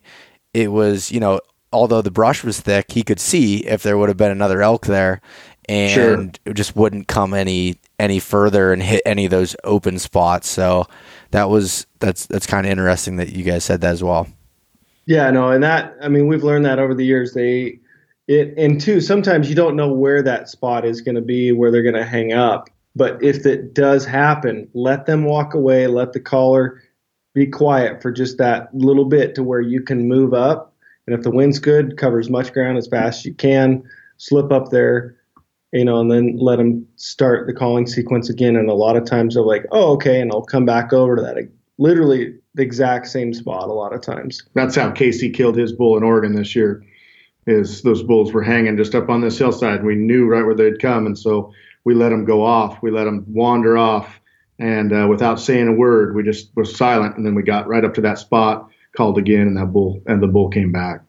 it was, you know, although the brush was thick, he could see if there would have been another elk there, and sure. it just wouldn't come any any further and hit any of those open spots. So that was that's that's kind of interesting that you guys said that as well. Yeah, no, and that I mean we've learned that over the years. They it and two sometimes you don't know where that spot is going to be, where they're going to hang up. But if it does happen, let them walk away. Let the caller be quiet for just that little bit to where you can move up and if the wind's good, cover as much ground as fast as you can, slip up there, you know, and then let them start the calling sequence again. And a lot of times they're like, oh, okay. And I'll come back over to that. Literally the exact same spot a lot of times. That's how Casey killed his bull in Oregon this year. Is those bulls were hanging just up on this hillside. We knew right where they'd come, and so we let them go off. We let them wander off, and uh, without saying a word, we just were silent. And then we got right up to that spot called again, and that bull and the bull came back.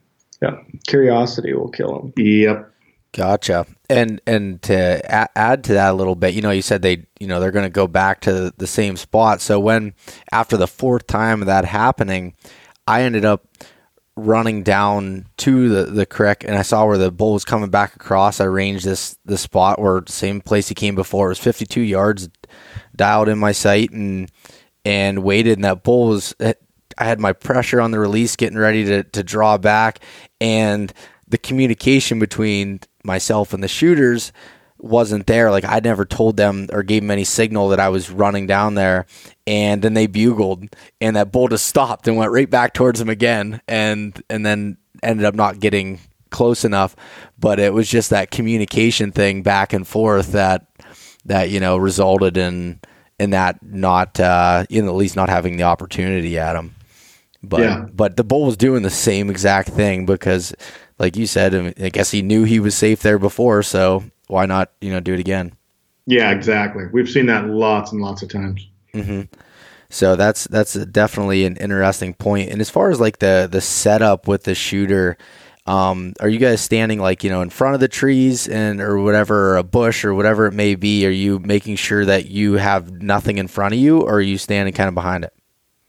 Yeah, curiosity will kill him. Yep. Gotcha. And and to add to that a little bit, you know, you said they, you know, they're going to go back to the same spot. So when after the fourth time of that happening, I ended up running down to the, the creek and I saw where the bull was coming back across. I ranged this the spot where same place he came before. It was 52 yards dialed in my sight and and waited and that bull was I had my pressure on the release getting ready to, to draw back and the communication between myself and the shooters wasn't there. Like I never told them or gave them any signal that I was running down there. And then they bugled and that bull just stopped and went right back towards them again and and then ended up not getting close enough. But it was just that communication thing back and forth that that, you know, resulted in in that not uh in at least not having the opportunity at him. But yeah. but the bull was doing the same exact thing because like you said, I guess he knew he was safe there before, so why not, you know, do it again? Yeah, exactly. We've seen that lots and lots of times. Mm-hmm. So that's that's definitely an interesting point. And as far as like the the setup with the shooter, um, are you guys standing like you know in front of the trees and or whatever, or a bush or whatever it may be? Are you making sure that you have nothing in front of you, or are you standing kind of behind it?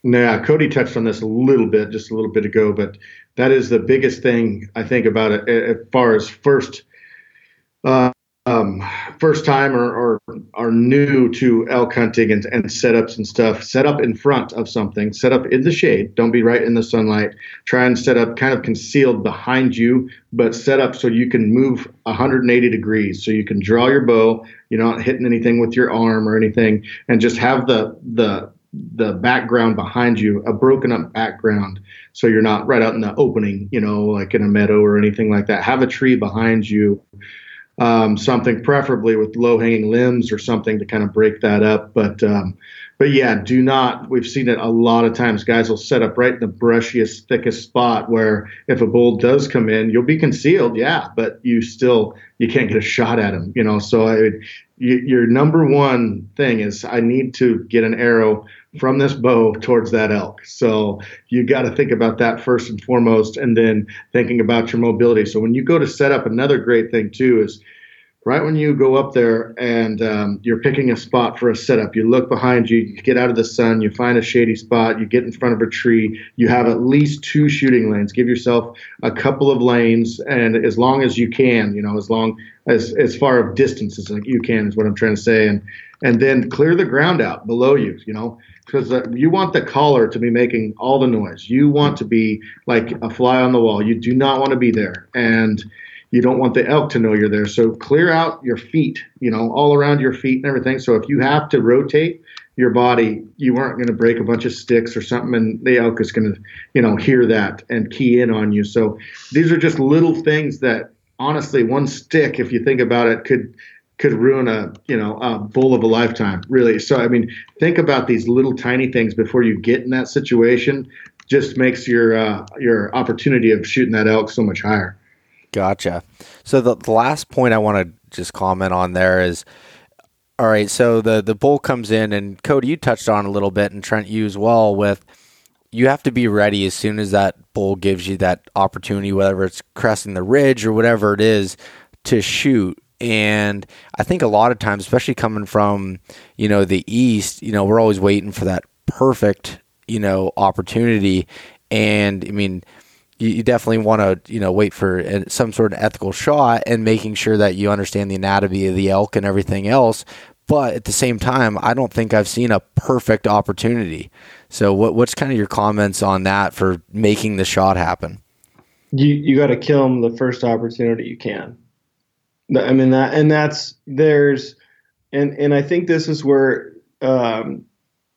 Yeah, Cody touched on this a little bit just a little bit ago, but that is the biggest thing I think about it as far as first uh, um, first time or, or are new to elk hunting and, and setups and stuff, set up in front of something, set up in the shade. Don't be right in the sunlight. Try and set up kind of concealed behind you, but set up so you can move 180 degrees. So you can draw your bow. You're not hitting anything with your arm or anything, and just have the the the background behind you, a broken up background, so you're not right out in the opening, you know, like in a meadow or anything like that. Have a tree behind you um, something preferably with low hanging limbs or something to kind of break that up. But um, but yeah, do not. We've seen it a lot of times. Guys will set up right in the brushiest, thickest spot where if a bull does come in, you'll be concealed, yeah, but you still you can't get a shot at him. You know, so I, your number one thing is I need to get an arrow from this bow towards that elk. So you got to think about that first and foremost, and then thinking about your mobility. So when you go to set up, another great thing too is right when you go up there and um, you're picking a spot for a setup, you look behind you, you get out of the sun, you find a shady spot, you get in front of a tree, you have at least two shooting lanes. Give yourself a couple of lanes, and as long as you can, you know, as long as as far of distance as you can is what I'm trying to say, and and then clear the ground out below you, you know. Because uh, you want the caller to be making all the noise. You want to be like a fly on the wall. You do not want to be there. And you don't want the elk to know you're there. So clear out your feet, you know, all around your feet and everything. So if you have to rotate your body, you aren't going to break a bunch of sticks or something, and the elk is going to, you know, hear that and key in on you. So these are just little things that, honestly, one stick, if you think about it, could could ruin a you know a bull of a lifetime really so i mean think about these little tiny things before you get in that situation just makes your uh, your opportunity of shooting that elk so much higher Gotcha. So the, the last point I want to just comment on there is, all right. So the the bull comes in, and Cody, you touched on a little bit, and Trent, you as well. With you have to be ready as soon as that bull gives you that opportunity, whether it's cresting the ridge or whatever it is, to shoot. And I think a lot of times, especially coming from you know the east, you know we're always waiting for that perfect you know opportunity. And I mean you, definitely want to you know wait for some sort of ethical shot and making sure that you understand the anatomy of the elk and everything else. But at the same time, I don't think I've seen a perfect opportunity. So, what, what's kind of your comments on that for making the shot happen? You you got to kill them the first opportunity you can. I mean that, and that's there's, and and I think this is where um,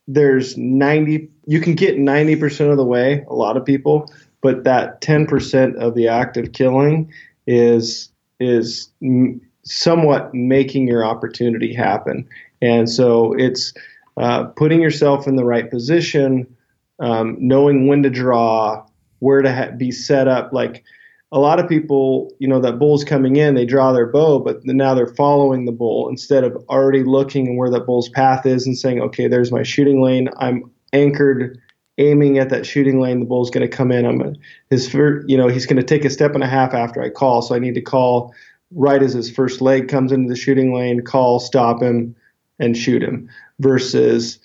there's ninety. You can get ninety percent of the way. A lot of people, but that 10% of the act of killing is is somewhat making your opportunity happen and so it's uh, putting yourself in the right position um, knowing when to draw where to ha- be set up like a lot of people you know that bull's coming in they draw their bow but now they're following the bull instead of already looking where that bull's path is and saying okay there's my shooting lane i'm anchored aiming at that shooting lane. The bull's going to come in. I'm his first, you know, he's going to take a step and a half after I call. So I need to call right as his first leg comes into the shooting lane, call, stop him, and shoot him. Versus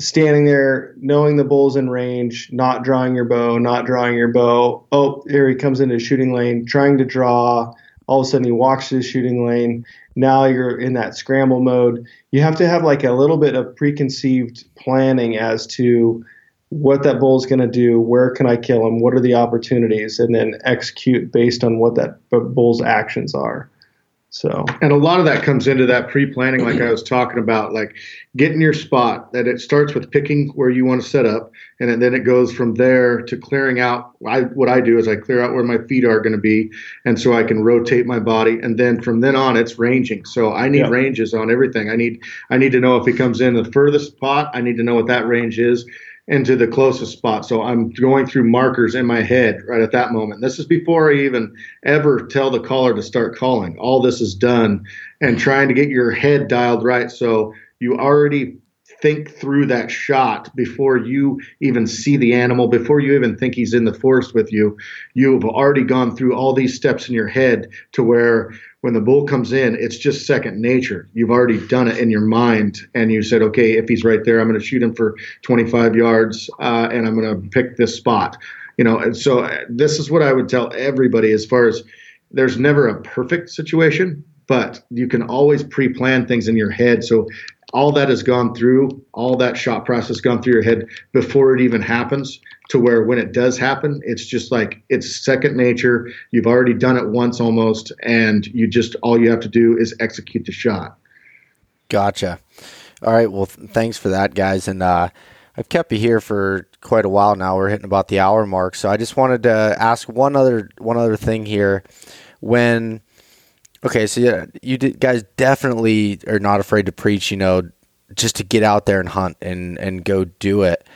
standing there, knowing the bull's in range, not drawing your bow, not drawing your bow. Oh, here he comes into shooting lane, trying to draw. All of a sudden, he walks to the shooting lane. Now you're in that scramble mode. You have to have like a little bit of preconceived planning as to what that bull's going to do, where can I kill him, what are the opportunities, and then execute based on what that bull's actions are. So, and a lot of that comes into that pre-planning, like I was talking about, like getting your spot. That it starts with picking where you want to set up, and then it goes from there to clearing out. I, what I do is I clear out where my feet are going to be, and so I can rotate my body. And then from then on, it's ranging. So I need ranges on everything. I need I need to know if he comes in the furthest spot. I need to know what that range is into the closest spot. So I'm going through markers in my head right at that moment. This is before I even ever tell the caller to start calling. All this is done and trying to get your head dialed right. So you already think through that shot before you even see the animal, before you even think he's in the forest with you. You've already gone through all these steps in your head to where when the bull comes in, it's just second nature. You've already done it in your mind, and you said, okay, if he's right there, I'm going to shoot him for 25 yards, uh, and I'm going to pick this spot. You know, and so uh, this is what I would tell everybody as far as there's never a perfect situation, but you can always pre-plan things in your head. So all that has gone through, all that shot process gone through your head before it even happens to where when it does happen, it's just like it's second nature. You've already done it once almost, and you just all you have to do is execute the shot. Gotcha. All right. Well, th- thanks for that, guys. And uh, I've kept you here for quite a while now. We're hitting about the hour mark, so I just wanted to ask one other one other thing here. When okay, so yeah, you guys definitely are not afraid to preach. You know, just to get out there and hunt and and go do it.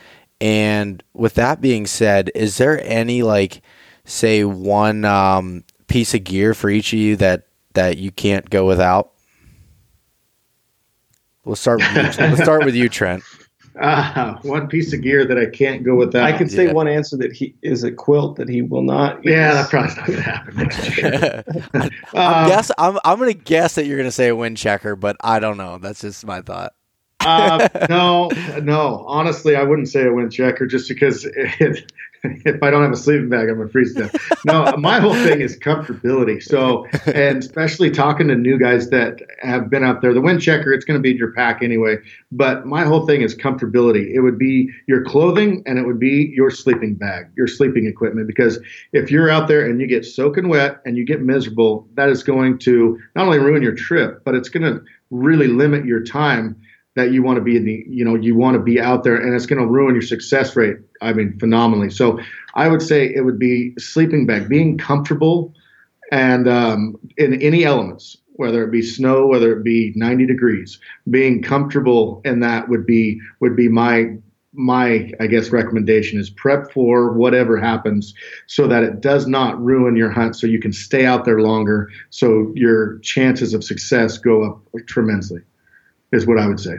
And with that being said, is there any like say one um, piece of gear for each of you that that you can't go without? We'll start. With you. Let's start with you, Trent. Uh, one piece of gear that I can't go without. I can say yeah. one answer that he is a quilt that he will not. Use. Yeah, that probably not going to happen next year. I'm um, guess I'm I'm going to guess that you're going to say a wind checker, but I don't know. That's just my thought uh, no, no. Honestly, I wouldn't say a wind checker just because it, if I don't have a sleeping bag, I'm gonna freeze to death. No, my whole thing is comfortability. So, and especially talking to new guys that have been out there, the wind checker, it's gonna be your pack anyway. But my whole thing is comfortability. It would be your clothing and it would be your sleeping bag, your sleeping equipment. Because if you're out there and you get soaking wet and you get miserable, that is going to not only ruin your trip, but it's gonna really limit your time that you want to be in the you know you want to be out there and it's going to ruin your success rate i mean phenomenally. So i would say it would be sleeping bag being comfortable and um, in any elements whether it be snow whether it be 90 degrees being comfortable in that would be would be my my i guess recommendation is prep for whatever happens so that it does not ruin your hunt so you can stay out there longer so your chances of success go up tremendously is what I would say.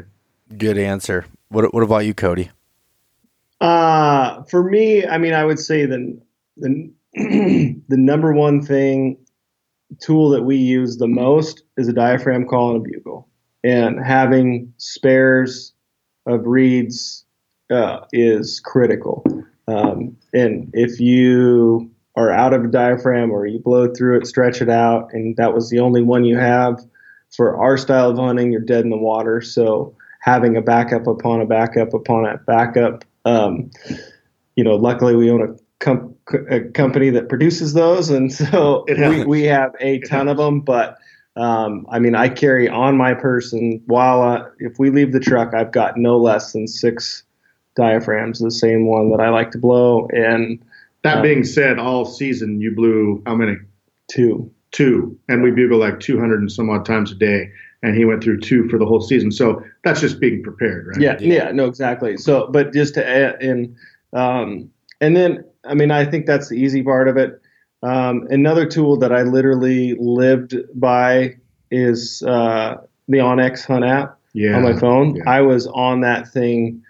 Good answer. What What about you, Cody? Uh, for me, I mean, I would say the the the number one thing tool that we use the most is a diaphragm call and a bugle, and having spares of reeds uh, is critical. Um, and if you are out of a diaphragm or you blow through it, stretch it out, and that was the only one you have, for our style of hunting, you're dead in the water. So having a backup upon a backup upon a backup, um, you know, luckily we own a, com- a, company that produces those, and so we, we have a ton of them. But um, I mean, I carry on my person while uh, if we leave the truck, I've got no less than six diaphragms, the same one that I like to blow. And that um, being said, all season you blew how many? Two two, and we bugle like 200 and some odd times a day. And he went through two for the whole season. So that's just being prepared, right? Yeah, yeah, no, exactly. So, but just to add in, um, and then, I mean, I think that's the easy part of it. Um, another tool that I literally lived by is uh, the onX Hunt app yeah. on my phone. Yeah. I was on that thing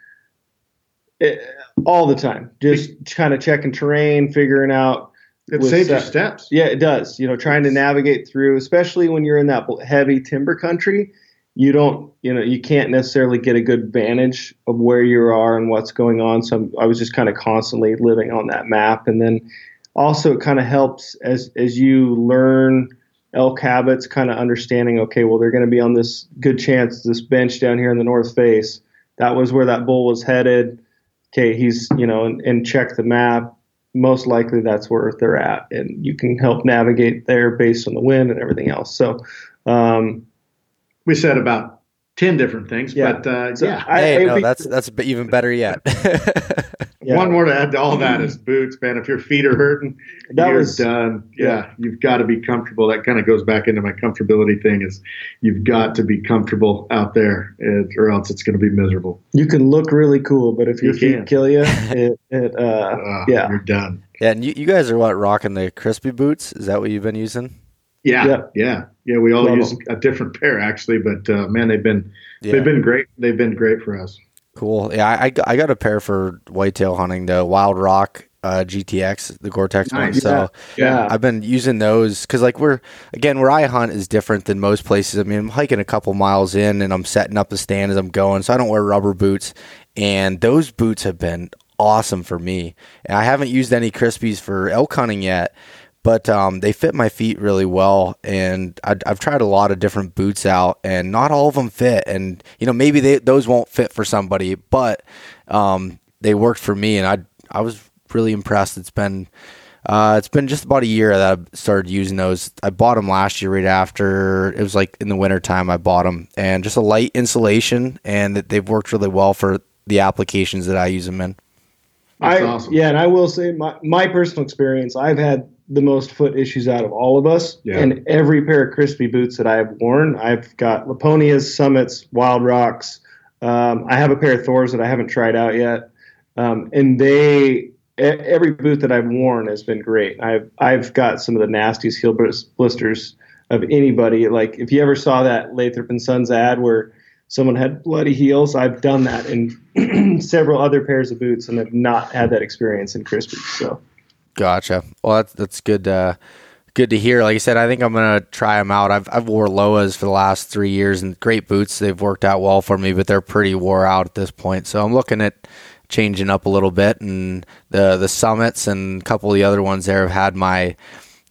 It, all the time, just kind of checking terrain, figuring out. It with saves your steps. Yeah, it does. You know, trying to navigate through, especially when you're in that heavy timber country, you don't, you know, you can't necessarily get a good vantage of where you are and what's going on. So I'm, I was just kind of constantly living on that map, and then also it kind of helps as as you learn elk habits, kind of understanding. Okay, well, they're going to be on this good chance this bench down here in the north face. That was where that bull was headed. Okay, he's you know, and, and check the map most likely that's where they're at, and you can help navigate there based on the wind and everything else. So, um, We said about ten different things, Yeah. but uh, so yeah. I, hey, it'd no, be- that's that's even better yet. yeah, One more to add to all that is boots, man. If your feet are hurting, that you're was done. Yeah, yeah. you've got to be comfortable. That kind of goes back into my comfortability thing. Is you've got to be comfortable out there, it, or else it's going to be miserable. you can look really cool, but if your You feet can. kill you, it, it uh, Uh, yeah. you're done. yeah, and you, you guys are what rocking the Crispi boots? Is that what you've been using? Yeah, Yeah. yeah, yeah. We all Love use them. a different pair actually, but uh, man, they've been Yeah. they've been great. They've been great for us. Cool. Yeah, I, I got- a pair for whitetail hunting, the Wild Rock uh, GTX, the Gore-Tex one. Nice. So yeah, I've been using those because, like, we're again where I hunt is different than most places. I mean, I'm hiking a couple miles in, and I'm setting up the stand as I'm going, so I don't wear rubber boots. And those boots have been awesome for me. And I haven't used any Crispis for elk hunting yet, but um, they fit my feet really well. And I, I've tried a lot of different boots out, and not all of them fit. And you know, maybe they, those won't fit for somebody, but um, they worked for me, and I I was really impressed. It's been uh, it's been just about a year that I started using those. I bought them last year, right after it was like in the winter time. I bought them, and just a light insulation, and that they've worked really well for the applications that I use them in. That's I, awesome. Yeah, and I will say my, my personal experience, I've had the most foot issues out of all of us. Yeah. And every pair of Crispi boots that I've worn, I've got Lapponias, Summits, Wild Rocks. Um, I have a pair of Thors that I haven't tried out yet. Um, and they, every boot that I've worn has been great. I've, I've got some of the nastiest heel blisters of anybody. Like if you ever saw that Lathrop and Sons ad where someone had bloody heels, I've done that in several other pairs of boots and have not had that experience in Crispi. So Gotcha. Well, that's that's good. Uh, good to hear. Like I said, I think I'm gonna try them out. I've I've wore Lowas for the last three years and great boots. They've worked out well for me, but they're pretty wore out at this point. So I'm looking at changing up a little bit. And the the summits and a couple of the other ones there have had my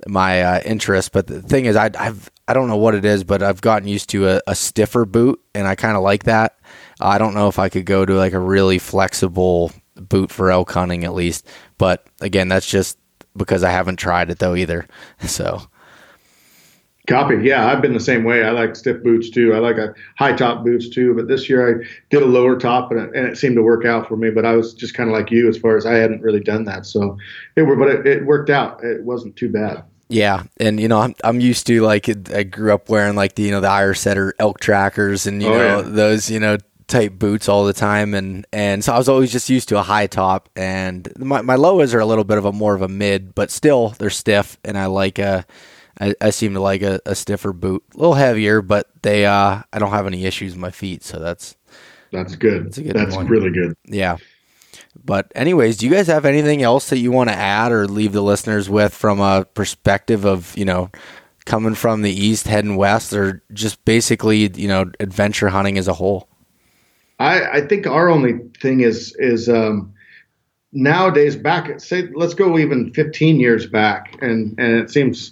my uh, interest. But the thing is, I I've I don't know what it is, but I've gotten used to a, a stiffer boot, and I kind of like that. I don't know if I could go to like a really flexible boot for elk hunting at least. But again, that's just because I haven't tried it though either. So Copy. Yeah, I've been the same way. I like stiff boots too. I like a high top boots too. But this year I did a lower top, and it, and it seemed to work out for me. But I was just kind of like you as far as I hadn't really done that. So it were, but it, it worked out. It wasn't too bad. yeah, and you know I'm I'm used to like I grew up wearing like the you know the Irish setter elk trackers and you Oh, know yeah. those you know type boots all the time and and so I was always just used to a high top and my my lows are a little bit of a more of a mid but still they're stiff and I like a I, I seem to like a, a stiffer boot a little heavier but they uh I don't have any issues with my feet so that's That's good. That's a good That's really good. Yeah. But anyways, do you guys have anything else that you want to add or leave the listeners with from a perspective of, you know, coming from the east heading west or just basically, you know, adventure hunting as a whole? I, I think our only thing is is um, nowadays back say let's go even 15 years back and and it seems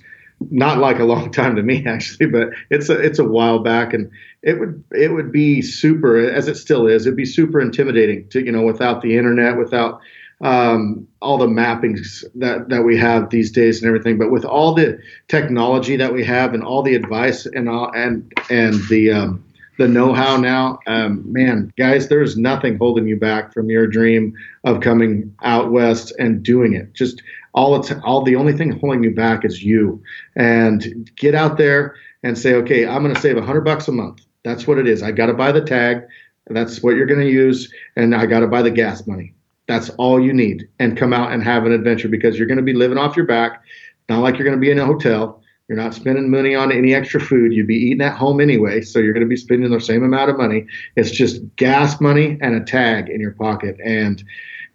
not like a long time to me actually but it's a it's a while back and it would it would be super as it still is it'd be super intimidating to you know without the internet without um, all the mappings that that we have these days and everything but with all the technology that we have and all the advice and all and and the um, the know-how now. Um, man guys there's nothing holding you back from your dream of coming out west and doing it. Just all it's all the only thing holding you back is you. And get out there and say okay i'm going to save 100 bucks a month. That's what it is. I got to buy the tag. That's what you're going to use. And i got to buy the gas money. That's all you need. And come out and have an adventure because you're going to be living off your back. Not like you're going to be in a hotel You're not spending money on any extra food. You'd be eating at home anyway, so you're going to be spending the same amount of money. It's just gas money and a tag in your pocket, and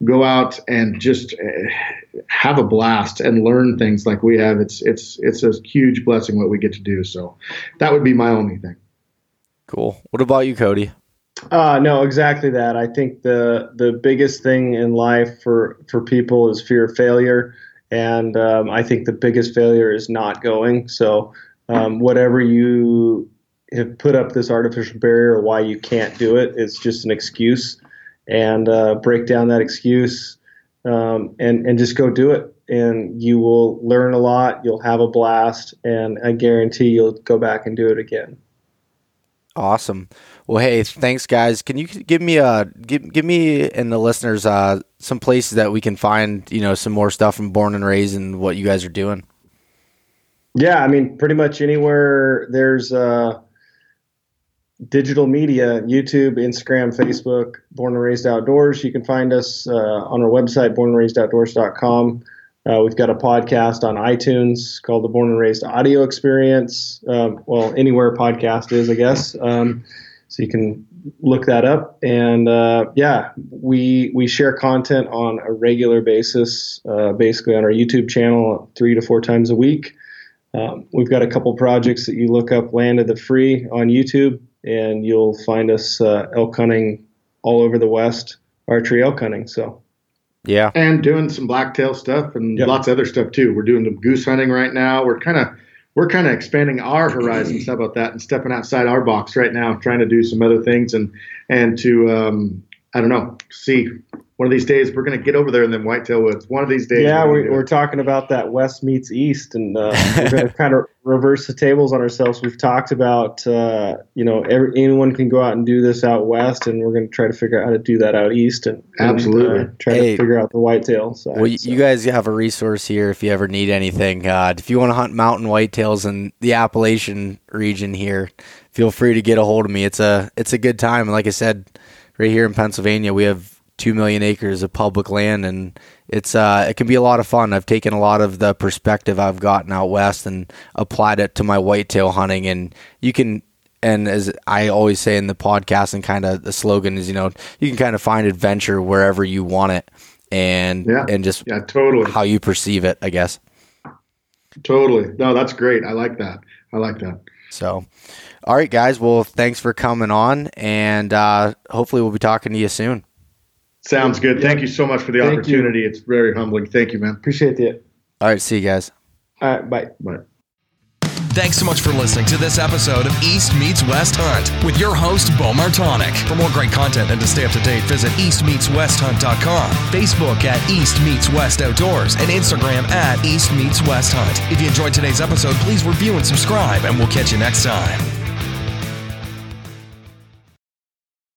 go out and just uh, have a blast and learn things like we have. It's it's it's a huge blessing what we get to do. So that would be my only thing. Cool. What about you, Cody? Uh, no, exactly that. I think the the biggest thing in life for for people is fear of failure, and um, I think the biggest failure is not going. So, um, whatever you have put up this artificial barrier, why you can't do it, it's just an excuse, and uh, break down that excuse, um, and and just go do it, and you will learn a lot. You'll have a blast, and I guarantee you'll go back and do it again. Awesome. Well, hey, thanks, guys. Can you give me a give give me and the listeners uh, some places that we can find you know some more stuff from Born and Raised and what you guys are doing? Yeah, I mean, pretty much anywhere there's uh, digital media, YouTube, Instagram, Facebook, Born and Raised Outdoors. You can find us uh, on our website, bornandraisedoutdoors.com. Uh, we've got a podcast on iTunes called the Born and Raised Audio Experience. Um, well, anywhere podcast is, I guess. Um, so you can look that up. And uh, yeah, we we share content on a regular basis, uh, basically on our YouTube channel, three to four times a week. Um, we've got a couple projects that you look up Land of the Free on YouTube, and you'll find us uh, elk hunting all over the West, archery elk hunting. So. Yeah. And doing some blacktail stuff and yep. lots of other stuff too. We're doing the goose hunting right now. We're kind of we're kind of expanding our horizons. How about that? And stepping outside our box right now, trying to do some other things and and to um, I don't know, see one of these days we're going to get over there in the whitetail woods. One of these days. Yeah, we're, we're talking about that west meets east, and uh, we're going to kind of reverse the tables on ourselves. We've talked about, uh, you know, every, anyone can go out and do this out west, and we're going to try to figure out how to do that out east, and, absolutely and, uh, try hey, to figure out the whitetail side. Well, so. you guys have a resource here if you ever need anything. Uh, if you want to hunt mountain whitetails in the Appalachian region here, feel free to get a hold of me. It's a it's a good time, and like I said, right here in Pennsylvania, we have two million acres of public land, and it's uh, it can be a lot of fun. I've taken a lot of the perspective I've gotten out west and applied it to my whitetail hunting, and you can. And as I always say in the podcast, and kind of the slogan is, you know, you can kind of find adventure wherever you want it, and yeah. and just yeah, totally how you perceive it, I guess. Totally. No, that's great. I like that. I like that. So, all right, guys. Well, thanks for coming on, and uh, hopefully, we'll be talking to you soon. Sounds good. Thank you so much for the Thank opportunity. You. It's very humbling. Thank you, man. Appreciate it. All right. See you guys. All right. Bye. Bye. Thanks so much for listening to this episode of East Meets West Hunt with your host, Bo Martonic. For more great content and to stay up to date, visit eastmeetswesthunt.com, Facebook at East Meets West Outdoors, and Instagram at East Meets West Hunt. If you enjoyed today's episode, please review and subscribe, and we'll catch you next time.